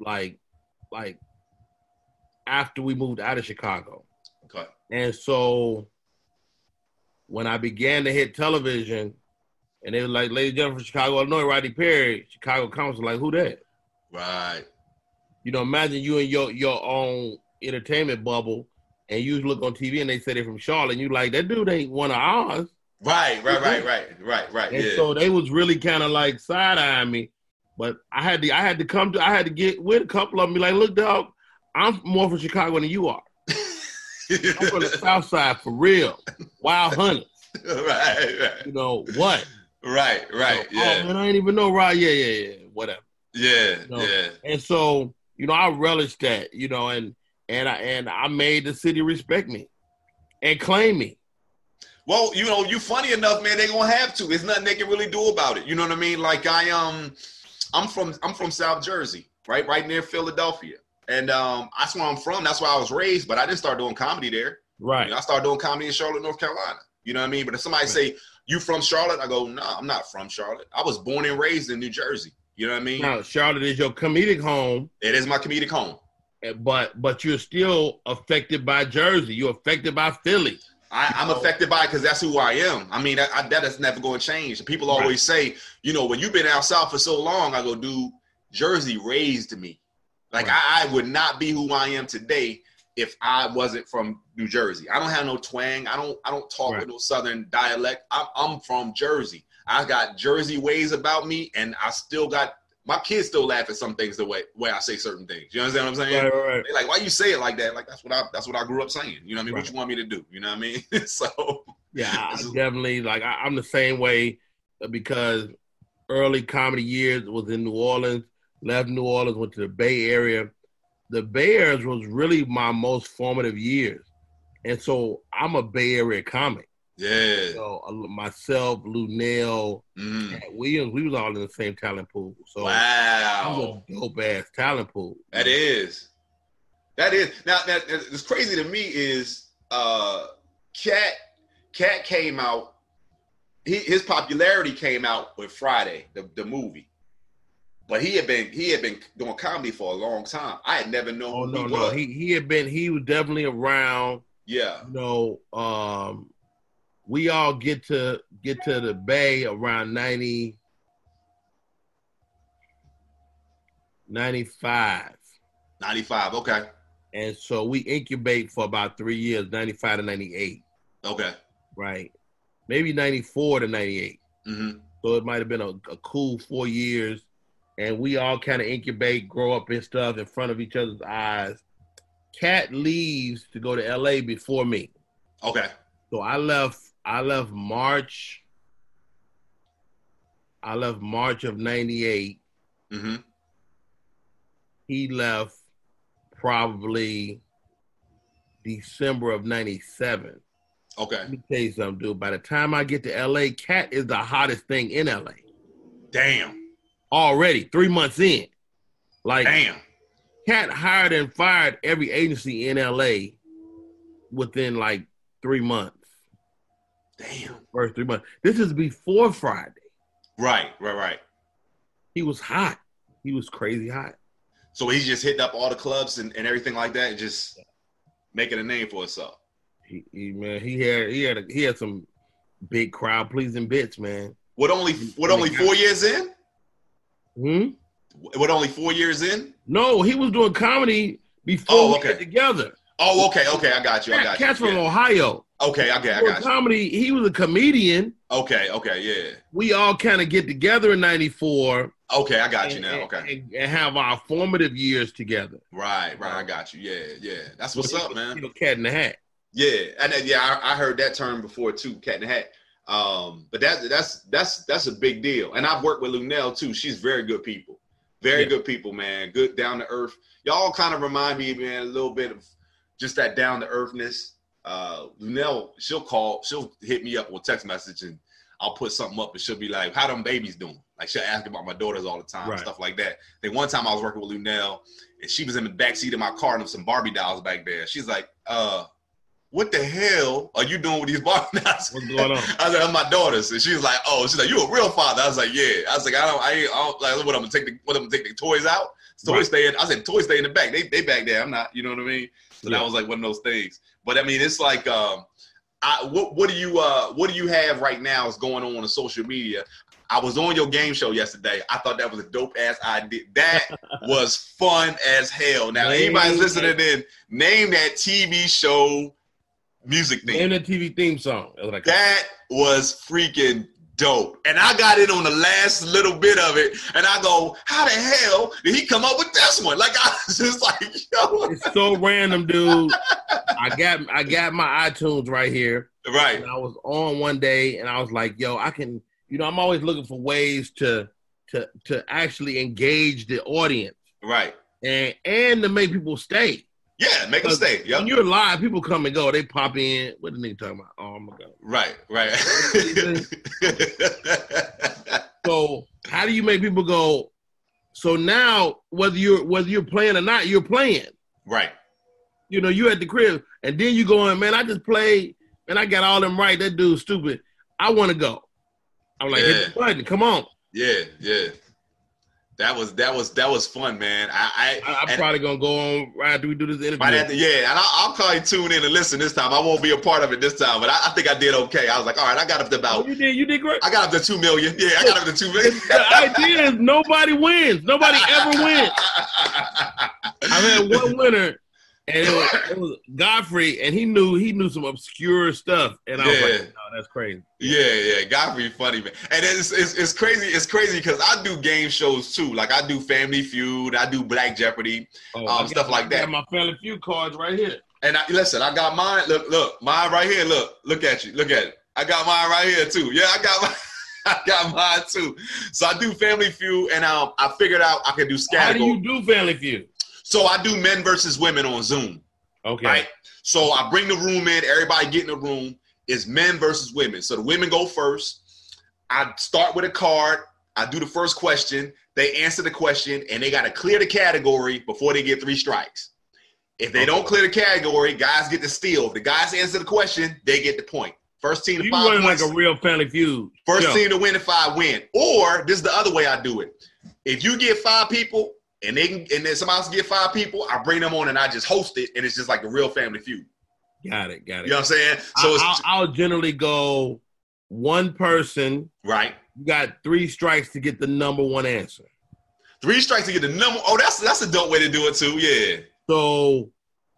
like like after we moved out of Chicago. Okay. And so when I began to hit television, and they were like, "Ladies and gentlemen from Chicago, Illinois, Rodney Perry, Chicago Council, like, who that? Right. You know, imagine you in your your own entertainment bubble, and you look on TV and they say they're from Charlotte, and you like that dude ain't one of ours. Right, right, right, right, right, right. And yeah. so they was really kind of like side eyeing me, but I had to I had to come to I had to get with a couple of them, be like, look, dog, I'm more from Chicago than you are. I'm from the South Side for real, Wild Hundreds. right, right, You know what? Right, right. You know, Yeah, Oh man, I ain't even know. Right? Yeah, yeah, yeah. Whatever. yeah, No. yeah. And so, you know, I relished that, you know, and and I and I made the city respect me and claim me. Well, you know, you funny enough, man. They gonna have to. There's nothing they can really do about it. You know what I mean? Like I um, I'm from I'm from South Jersey, right, right near Philadelphia, and um, that's where I'm from. That's where I was raised. But I didn't start doing comedy there. Right. You know, I started doing comedy in Charlotte, North Carolina. You know what I mean? But if somebody say you from Charlotte, I go, no, I'm not from Charlotte. I was born and raised in New Jersey. You know what I mean? Now, Charlotte is your comedic home, It is my comedic home. eh, but but you're still affected by Jersey. You're affected by Philly. I, I'm affected by it because that's who I am. I mean, I, I, that is never going to change. People Right. always say, you know, when you've been out south for so long, I go, dude, Jersey raised me. Like Right. I, I would not be who I am today if I wasn't from New Jersey. I don't have no twang. I don't. I don't talk Right. with no Southern dialect. I'm, I'm from Jersey. I got Jersey ways about me, and I still got my kids still laugh at some things the way way I say certain things. You understand what I'm saying? Right, right, right. They like, why you say it like that? Like that's what I that's what I grew up saying. You know what I mean? Right. What you want me to do? You know what I mean? so Yeah, I definitely like I, I'm the same way uh, because early comedy years was in New Orleans. Left New Orleans, went to the Bay Area. The Bay Area was really my most formative years, and so I'm a Bay Area comic. yeah. So uh, myself, Luenell, Mm. Katt Williams, we was all in the same talent pool. So Wow. was a dope ass talent pool. That is. That is. Now that that's crazy to me is uh Katt Katt came out he, his popularity came out with Friday, the, the movie. But he had been he had been doing comedy for a long time. I had never known Oh no, he no, was. he he had been he was definitely around. yeah. you know, um, we all get to get to the bay around 90, 95. 95. Okay. And so we incubate for about three years, 95 to 98, Okay. right? Maybe 94 to 98. hmm So it might have been a, a cool four years. And we all kind of incubate, grow up and stuff in front of each other's eyes. Katt leaves to go to LA before me. Okay. So I left. I left March. I left March of '98. hmm He left probably December of '97. Okay. Let me tell you something, dude. By the time I get to LA, Katt is the hottest thing in LA Damn. Already. Three months in, like Damn. Katt hired and fired every agency in LA within like three months. Damn. First three months. This is before Friday. Right. Right. Right. He was hot. He was crazy hot. So he's just hitting up all the clubs and, and everything like that, and just making a name for himself. He, he man, he had he had a, he had some big crowd pleasing bits, man. What only what only four years in? Hmm? What only four years in? No, he was doing comedy before Oh, we got together. Oh, okay, okay, I got you. I got Katt's you. from Yeah. Ohio. Okay, okay, I got you. comedy. He was a comedian. Okay, okay, yeah. We all kind of get together in '94 Okay, I got you now. Okay, and, and have our formative years together. right, right, I got you. Yeah, yeah. That's what's up, man. You know, cat in the hat. Yeah, and then, yeah, I, I heard that term before too, cat in the hat. Um, but that that's that's that's a big deal. And I've worked with Luenell too. She's very good people, very Yeah. good people, man. Good down to earth. Y'all kind of remind me, man, a little bit of just that down to earthness. Uh, Luenell, she'll call, she'll hit me up with text message, and I'll put something up, and she'll be like, "How them babies doing?" Like she'll ask about my daughters all the time, Right. stuff like that. Then one time I was working with Luenell, and she was in the back seat of my car, and there was some Barbie dolls back there. She's like, "Uh." What the hell are you doing with these bars? What's going on? I was like, I'm my daughters, and she was like, oh, she's like, you a real father? I was like, yeah. I was like, I don't, I ain't, I don't like, what I'm gonna take the, what I'm gonna take the toys out? Toys Right. stay in. I said, toys stay in the back. They, they back there. I'm not. You know what I mean? So Yeah. that was like one of those things. But I mean, it's like, um, I, what, what do you, uh, what do you have right now is going on on social media? I was on your game show yesterday. I thought that was a dope ass idea. That was fun as hell. Now, anybody's listening in, name that TV show music theme. And the TV theme song. It was like That was freaking dope. And I got in on the last little bit of it, and I go, how the hell did he come up with this one? Like I was just like, yo. it's so random, dude. I got I got my iTunes right here. Right, and I was on one day and I was like, yo, I can, you know, I'm always looking for ways to to to actually engage the audience right. and and to make people stay. Yeah, make them stay. When you're live, people come and go. They pop in. What the nigga talking about? Oh my god. Right, right. So how do you make people go? So now, whether you're whether you're playing or not, you're playing. right. You know, you at the crib, and then you going, man. I just played, and I got all them right. That dude's stupid. I want to go. I'm like, hit the button. Come on. Yeah, yeah. That was that was that was fun, man. I, I, I, I'm probably gonna go on right after we do this interview. Have yeah, and I'll, I'll probably tune in and listen this time. I won't be a part of it this time, but I, I think I did okay. I was like, all right, I got up to Oh, about, you did. You did great. I got up to two million. Yeah, I got up to two million. the idea is nobody wins. Nobody ever wins. I've had one winner, and it was, it was Godfrey, and he knew he knew some obscure stuff, and I was Yeah. like, no, that's crazy. Yeah, yeah, Godfrey funny man, and it's it's, it's crazy. It's crazy because I do game shows too. Like I do Family Feud, I do Black Jeopardy, Oh, Um, stuff got- like I that. got my Family Feud cards right here. and I, listen, I got mine. Look, look, mine right here. Look, look at you. Look at it. I got mine right here too. Yeah, I got mine. I got mine too. So I do Family Feud, and um, I figured out I could do How do you do Family Feud? So I do men versus women on Zoom. Okay. Right. So I bring the room in, everybody get in the room. It's men versus women. So the women go first. I start with a card. I do the first question. They answer the question, and they got to clear the category before they get three strikes. If they don't clear the category, guys get to steal. If the guys answer the question, they get the point. First team to You five running like a real Family Feud. First team to win if I win. Or this is the other way I do it. If you get five people and they can, and then somebody else get five people, I bring them on and I just host it, and it's just like a real family feud. Got it. Got it. You know what I'm saying? So I'll, I'll generally go one person. right. You got three strikes to get the number one answer. Three strikes to get the number. Oh, that's that's a dope way to do it too. Yeah. So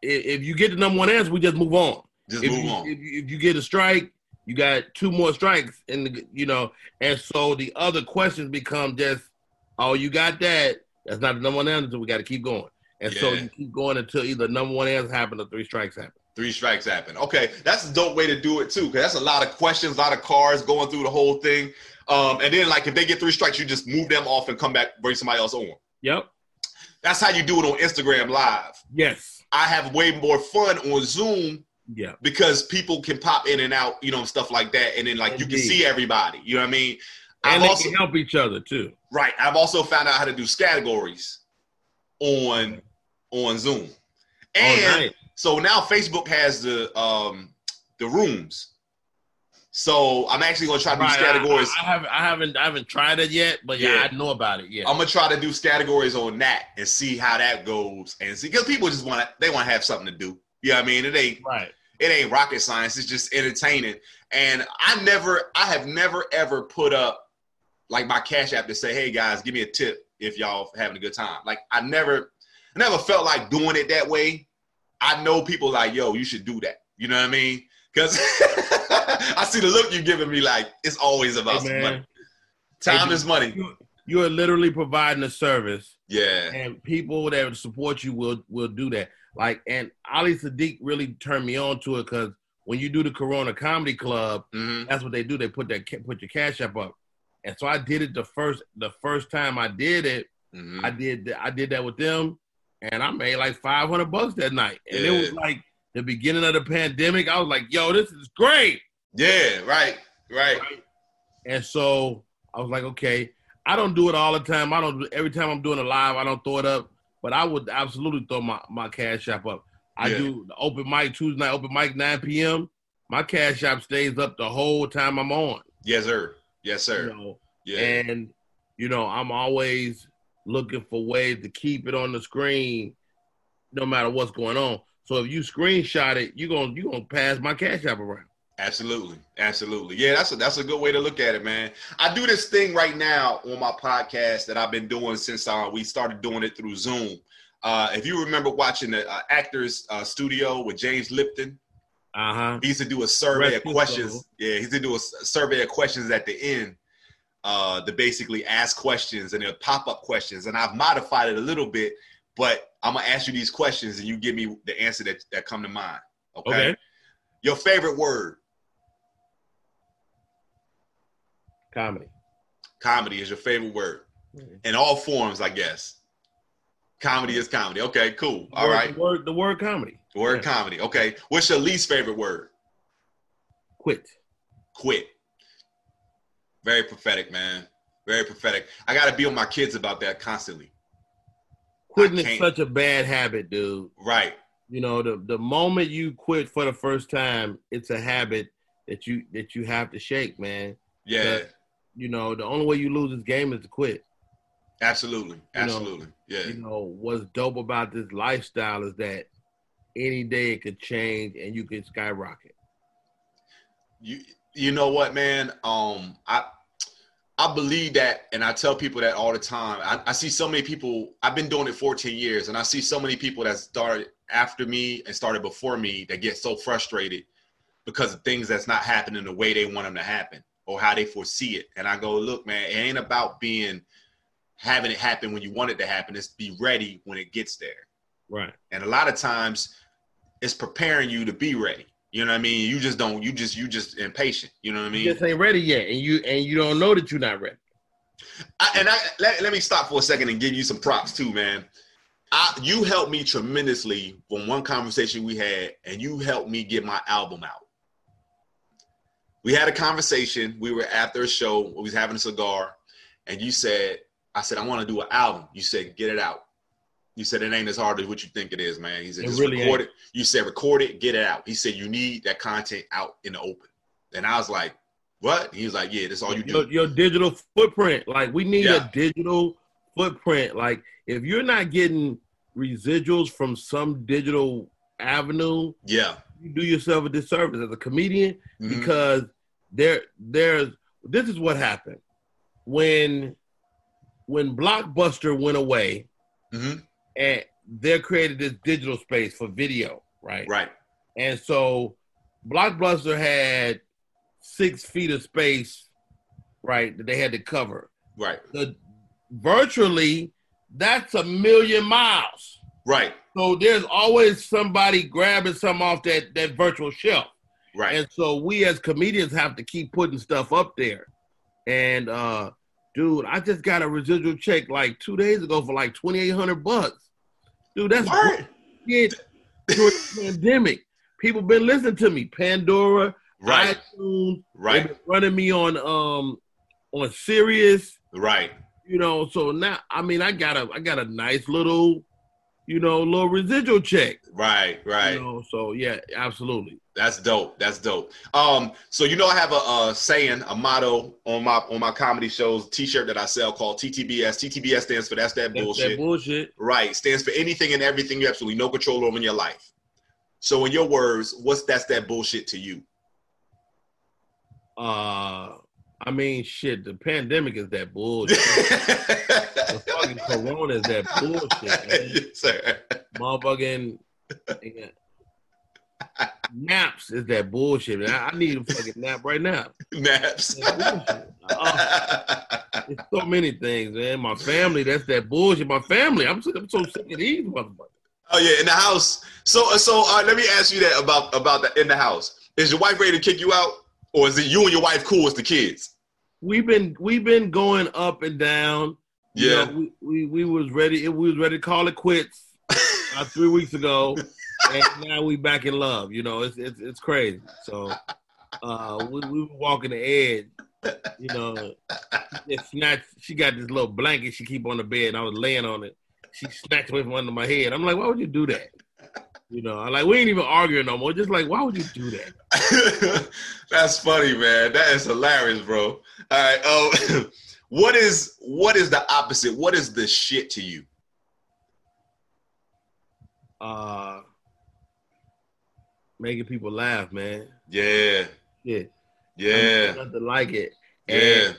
if you get the number one answer, we just move on. Just if move you, on. If, you, if you get a strike, you got two more strikes, and you know, and so the other questions become just, oh, you got that. That's not the number one answer. We got to keep going, and so you keep going until either number one answer happen or three strikes happen. Three strikes happen. Okay, that's a dope way to do it too, because that's a lot of questions, a lot of cards going through the whole thing. Um, and then like if they get three strikes, you just move them off and come back, bring somebody else on. Yep. That's how you do it on Instagram Live. Yes. I have way more fun on Zoom Yeah. because people can pop in and out, you know, stuff like that, and then like you can see everybody. You know what I mean? And I've they also can help each other too. right. I've also found out how to do categories on on Zoom, and oh, nice. so now Facebook has the um the rooms. So I'm actually gonna try to do Right, I, categories. I, I haven't, I haven't, I haven't tried it yet, but yeah, Yeah. I know about it. Yeah. I'm gonna try to do categories on that and see how that goes, and see because people just want to they want to have something to do. You know what I mean? It ain't right. it ain't rocket science. It's just entertaining. And I never, I have never ever put up like my cash app to say, "Hey guys, give me a tip if y'all having a good time." Like I never, I never felt like doing it that way. I know people like, "Yo, you should do that." You know what I mean? Because I see the look you're giving me. Like it's always about Hey, money. Time Hey, is money. You, are literally providing a service, Yeah. and people that support you will will do that. Like, and Ali Siddiq really turned me on to it because when you do the Corona Comedy Club, hmm that's what they do. They put that put your cash app up, and so I did it the first the first time I did it. hmm I did I did that with them, and I made like five hundred bucks that night, and it was like the beginning of the pandemic. I was like, "Yo, this is great." Yeah. Right. Right. And so I was like, okay, I don't do it all the time. I don't every time I'm doing a live, I don't throw it up. But I would absolutely throw my, my cash app up. I Yeah. do the open mic Tuesday night open mic 9 p.m. My cash app stays up the whole time I'm on. Yes, sir. Yes, sir. You know, Yeah. and you know I'm always looking for ways to keep it on the screen, no matter what's going on. So if you screenshot it, you gonna you gonna pass my cash app around. Absolutely, absolutely. Yeah, that's a that's a good way to look at it, man. I do this thing right now on my podcast that I've been doing since uh, we started doing it through Zoom. Uh, if you remember watching the uh, Actors uh, Studio with James Lipton, Uh huh. he used to do a survey of questions. Yeah, he used to do a survey of questions at the end uh, to basically ask questions and they'll pop up questions. And I've modified it a little bit, but I'm gonna ask you these questions and you give me the answer that, that come to mind. Okay? Okay. Your favorite word? Comedy. Comedy is your favorite word in all forms, I guess. Comedy is comedy. Okay, cool. All Word- right. The word the word comedy. Word Yeah. comedy. Okay. What's your least favorite word? Quit. Quit. Very prophetic, man. Very prophetic. I got to be on my kids about that constantly. Quitting is such a bad habit, dude. Right. You know, the the moment you quit for the first time, it's a habit that you that you have to shake, man. Yeah. You know, the only way you lose this game is to quit. Absolutely. You know, Absolutely. Yeah. You know, what's dope about this lifestyle is that any day it could change and you could skyrocket. you you know what man um i i believe that and i tell people that all the time I, I see so many people i've been doing it 14 years and i see so many people that started after me and started before me that get so frustrated because of things that's not happening the way they want them to happen or how they foresee it and i go look man it ain't about being having it happen when you want it to happen. Is be ready when it gets there. Right. and a lot of times it's preparing you to be ready. You know what i mean? You just don't you just you just impatient. You know what i mean? You just ain't ready yet, and you and you don't know that you're not ready. I, and I let, let me stop for a second and give you some props too man. I, you helped me tremendously from one conversation we had and you helped me get my album out. We had a conversation. We were after a show. We was having a cigar and you said i said i want to do an album. You said get it out. You said it ain't as hard as what you think it is man. He said It just really record ain't. it. You said record it get it out. He said you need that content out in the open. And i was like what? He was like yeah that's all you do. Your, your digital footprint, like we need Yeah. a digital footprint. Like if you're not getting residuals from some digital avenue, yeah. you do yourself a disservice as a comedian Mhm. because there there's this is what happened. When when blockbuster went away Mhm. and they created this digital space for video right? Right. And so blockbuster had six feet of space right that they had to cover. Right. The virtually that's a million miles. Right. So there's always somebody grabbing something off that that virtual shelf. Right. And so we as comedians have to keep putting stuff up there. And uh dude, I just got a residual check like two days ago for like twenty eight hundred bucks. Dude, that's shit during the pandemic. People been listening to me. Pandora, right iTunes, right running me on um on Sirius, right you know. So now I mean I got a I got a nice little, you know, little residual check. right right You know, so yeah, absolutely. That's dope. That's dope. Um, so you know I have a, a saying, a motto on my on my comedy shows, T-shirt that I sell called TTBS. TTBS stands for that's that That's bullshit. that bullshit. right. Stands for anything and everything you absolutely no control over in your life. So in your words, what's that's that bullshit to you? Uh, I mean, shit. The pandemic is that bullshit. the fucking corona is that bullshit, man. yes, sir. Motherfucking naps is that bullshit. Man. I, I need a fucking nap right now. Naps. Uh, it's so many things, man. My family, that's that bullshit. My family, I'm so, I'm so sick of these motherfuckers. Oh yeah, in the house. So so uh, let me ask you that about about the in the house. Is your wife ready to kick you out, or is it you and your wife cool with the kids? We've been we've been going up and down. You Yeah. know, we, we we was ready. We was ready to call it quits uh, three weeks ago, and now we back in love. You know, it's it's it's crazy. So uh, we, we were walking the edge. You know, she snatched. She got this little blanket she keep on the bed, and I was laying on it. She snatched away from under my head. I'm like, why would you do that? You know, like we ain't even arguing no more. Just like, why would you do that? That's funny, man. That is hilarious, bro. All right. Oh, what is what is the opposite? What is the shit to you? Uh, making people laugh, man. Yeah. Yeah. Yeah. Nothing like it. Yeah. And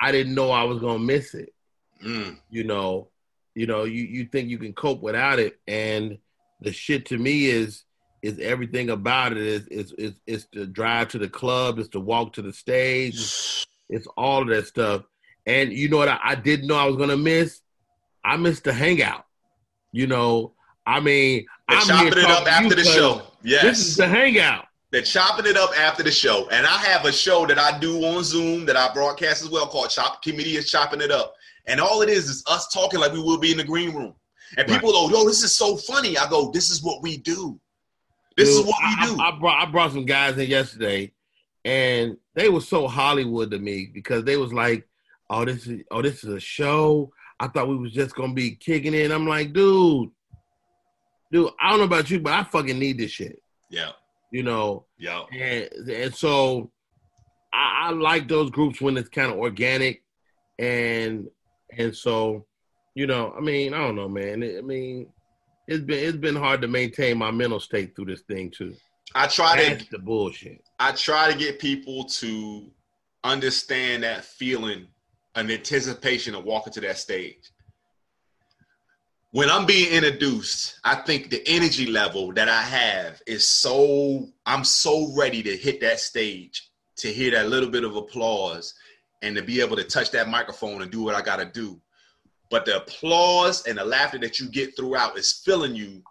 I didn't know I was gonna miss it. Mm. You know, you know, you you think you can cope without it, and the shit to me is is everything about it is is is it's the drive to the club, it's to walk to the stage, it's, all of that stuff. And you know what I, I didn't know I was gonna miss? I missed the hangout. You know, I mean, They're I'm chopping it up after the show. Yes. This is the hangout. They're chopping it up after the show. And I have a show that I do on Zoom that I broadcast as well called Chop Comedians Chopping It Up. And all it is is us talking like we will be in the green room. And people go, yo, this is so funny. I go, this is what we do. This is what we I, do. I, I brought I brought some guys in yesterday, and they were so Hollywood to me because they was like, "Oh, this is oh this is a show." I thought we was just gonna be kicking in. I'm like, dude, dude, I don't know about you, but I fucking need this shit. yeah. You know, Yeah. and and so I, I like those groups when it's kind of organic, and and so you know, I mean, I don't know, man. I mean, it's been it's been hard to maintain my mental state through this thing too. I try to That's the bullshit. I try to get people to understand that feeling, an anticipation of walking to that stage. When I'm being introduced, I think the energy level that I have is so, I'm so ready to hit that stage, to hear that little bit of applause and to be able to touch that microphone and do what I got to do. But the applause and the laughter that you get throughout is filling you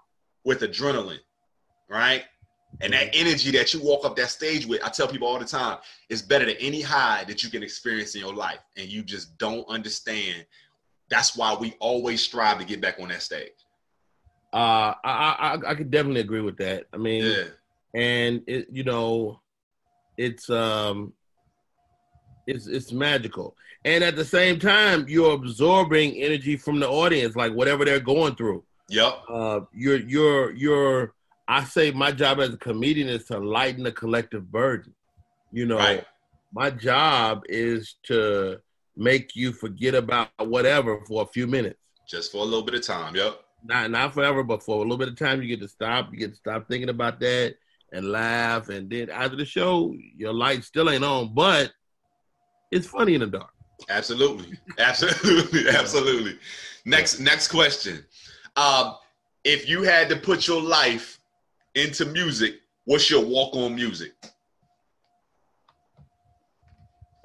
with adrenaline, right? And that energy that you walk up that stage with, I tell people all the time, is better than any high that you can experience in your life. And you just don't understand. That's why we always strive to get back on that stage. Uh, I, I I could definitely agree with that. I mean, Yeah. and it you know, it's um, it's it's magical, and at the same time, you're absorbing energy from the audience, like whatever they're going through. Yep. Uh, you're you're you're. I say my job as a comedian is to lighten the collective burden. You know, Right. my job is to make you forget about whatever for a few minutes. Just for a little bit of time. Yep. Not not forever, but for a little bit of time, you get to stop. You get to stop thinking about that and laugh. And then after the show, your light still ain't on, but it's funny in the dark. Absolutely. Absolutely. Absolutely. Next next question. Um, if you had to put your life into music, what's your walk on music?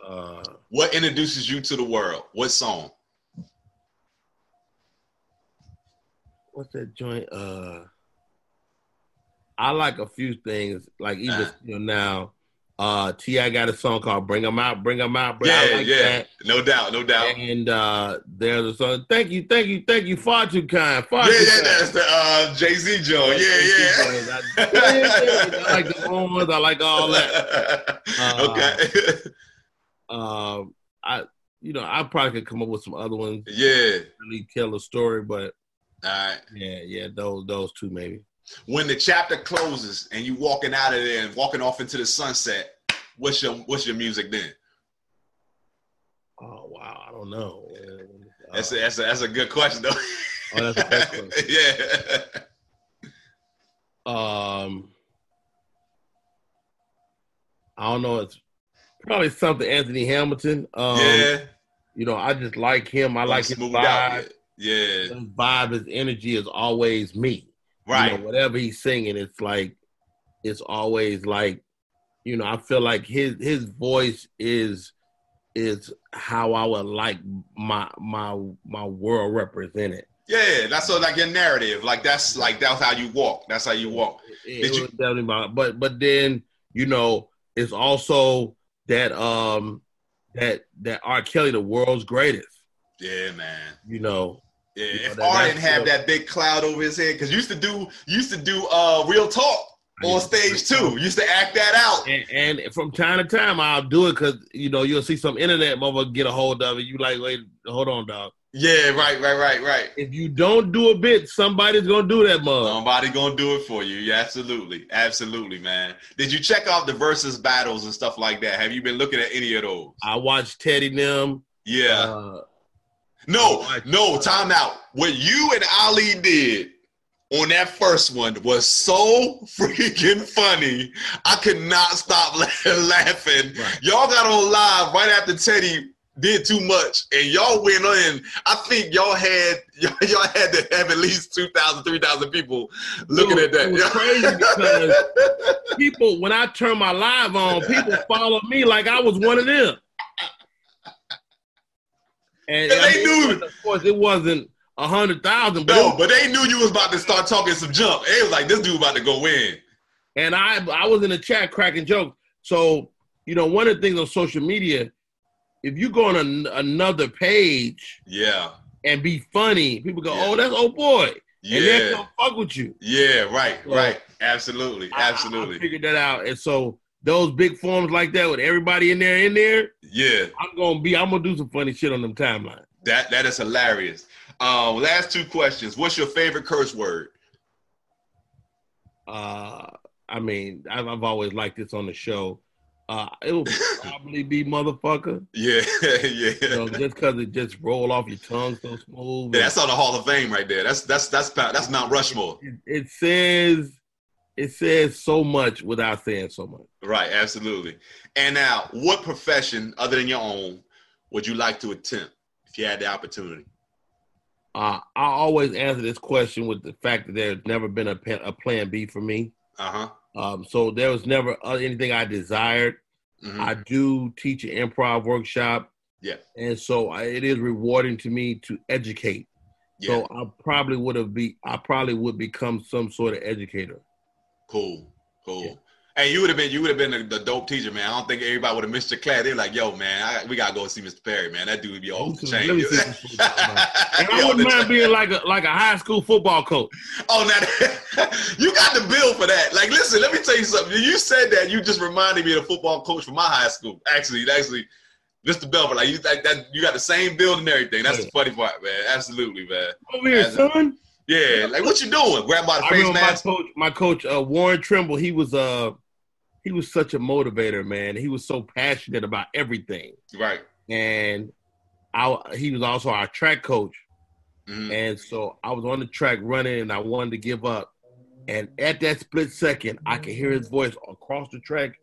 Uh, What introduces you to the world? What song? what's that joint? Uh, I like a few things. Like even Uh. you know now, uh, T.I. got a song called "Bring 'Em Out, Bring 'Em Out." Bring Yeah, like yeah. that. No doubt, no doubt. And uh, there's a song. Thank you, thank you, thank you. Far too kind. Far Yeah, too yeah, kind. that's the uh, Jay Z joint. Yeah, yeah. I, I like the horns. I like all that. Uh, okay. Um, I, you know, I probably could come up with some other ones. yeah. Really tell a story, but All right. yeah, yeah, those those two maybe. When the chapter closes and you walking out of there and walking off into the sunset, what's your what's your music then? Oh wow, I don't know. Uh, That's a, that's a, that's a good question though. Oh, that's a question. yeah. um, I don't know. It's probably something Anthony Hamilton. Um, yeah. you know, I just like him. I like his vibe. out. Yeah. His vibe, his energy is always me. Right. You know, whatever he's singing, it's like it's always like, you know, I feel like his his voice is is how I would like my my my world represented. Yeah, that's so like your narrative. Like that's like that's how you walk. That's how you walk. It, it you- was definitely my, but but then you know it's also that um that that R. Kelly, the world's greatest. Yeah, man. You know, Yeah. You know, if that- didn't have that big cloud over his head, because used to do used to do uh real talk on stage too. Used to act that out. and, and from time to time I'll do it because you know you'll see some internet mother get a hold of it. You like, wait, hold on, dog. Yeah, right, right, right, right. If you don't do a bit, somebody's gonna do that, mug. Somebody gonna do it for you. Yeah, absolutely, absolutely, man. Did you check out the versus battles and stuff like that? Have you been looking at any of those? I watched Teddy them. Yeah. Uh, no, oh, no, time out. What you and Ali did on that first one was so freaking funny. I could not stop laughing. Right. Y'all got on live right after Teddy did too much, and y'all went on. I think y'all had y'all, y'all had to have at least 2,000, 3,000 people looking at that. It was crazy because people, when I turn my live on, people follow me like I was one of them. And, and they mean, knew, of course, it wasn't a hundred thousand. No, but they knew you was about to start talking some junk. It was like this dude about to go in. And I, I was in the chat cracking jokes. So you know, one of the things on social media if you go on an, another page, yeah, and be funny, people go, yeah. "Oh, that's old boy," yeah, and they're gonna fuck with you. Yeah, right, so right, absolutely, absolutely. I, I figured that out, and so those big forums like that with everybody in there, in there, yeah, I'm gonna be, I'm gonna do some funny shit on them timeline. That that is hilarious. Um, last two questions. What's your favorite curse word? Uh, I mean, I've, I've always liked this on the show. Uh, it'll probably be motherfucker. Yeah, yeah. You know, just because it just roll off your tongue so smooth. Yeah, that's on the Hall of Fame right there. That's that's that's that's Mount Rushmore. It, it says it says so much without saying so much. Right, absolutely. And now, what profession other than your own would you like to attempt if you had the opportunity? Uh, I always answer this question with the fact that there's never been a, a plan B for me. Uh huh. Um, so there was never anything I desired. Mm-hmm. I do teach an improv workshop. Yeah. And so I, it is rewarding to me to educate. Yeah. So I probably would have be I probably would become some sort of educator. Cool. Cool. Yeah. And you would have been you would have been the, the, dope teacher, man. I don't think everybody would have missed your class. They're like, "Yo, man, I, we gotta go see Mr. Perry, man. That dude would be off the chain." and I wouldn't mind being like a like a high school football coach. Oh, now you got the bill for that. Like, listen, let me tell you something. You said that you just reminded me of the football coach from my high school. Actually, actually, Mr. Belford, like you like that, you got the same build and everything. That's yeah. the funny part, man. Absolutely, man. Over here, son. Yeah, like what you doing? Grab by the face mask. My coach, my coach uh, Warren Trimble, he was uh he was such a motivator, man. He was so passionate about everything. Right. And I he was also our track coach. Mm-hmm. And so I was on the track running and I wanted to give up. And at that split second, I could hear his voice across the track.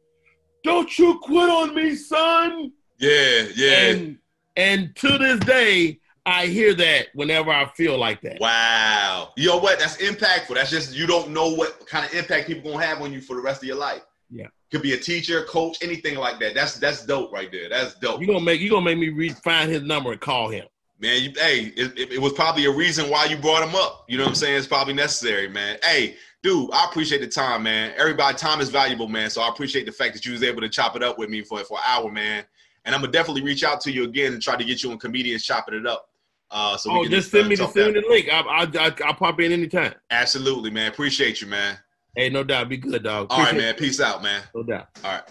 Don't you quit on me, son. Yeah, yeah. And, and to this day, I hear that whenever I feel like that. Wow. You know what? That's impactful. That's just you don't know what kind of impact people gonna have on you for the rest of your life. Yeah. Could be a teacher, coach, anything like that. That's that's dope right there. That's dope. You gonna make you gonna make me re- find his number and call him. Man, you, hey, it, it, it was probably a reason why you brought him up. You know what I'm saying? It's probably necessary, man. Hey, dude, I appreciate the time, man. Everybody, time is valuable, man. So I appreciate the fact that you was able to chop it up with me for for an hour, man. And I'm gonna definitely reach out to you again and try to get you on comedians chopping it up. Uh, so oh, just send uh, me the send me the link. I, I, I, I'll pop in anytime. Absolutely, man. Appreciate you, man. Hey, no doubt. Be good, dog. All right, man. Peace out, man. No doubt. All right.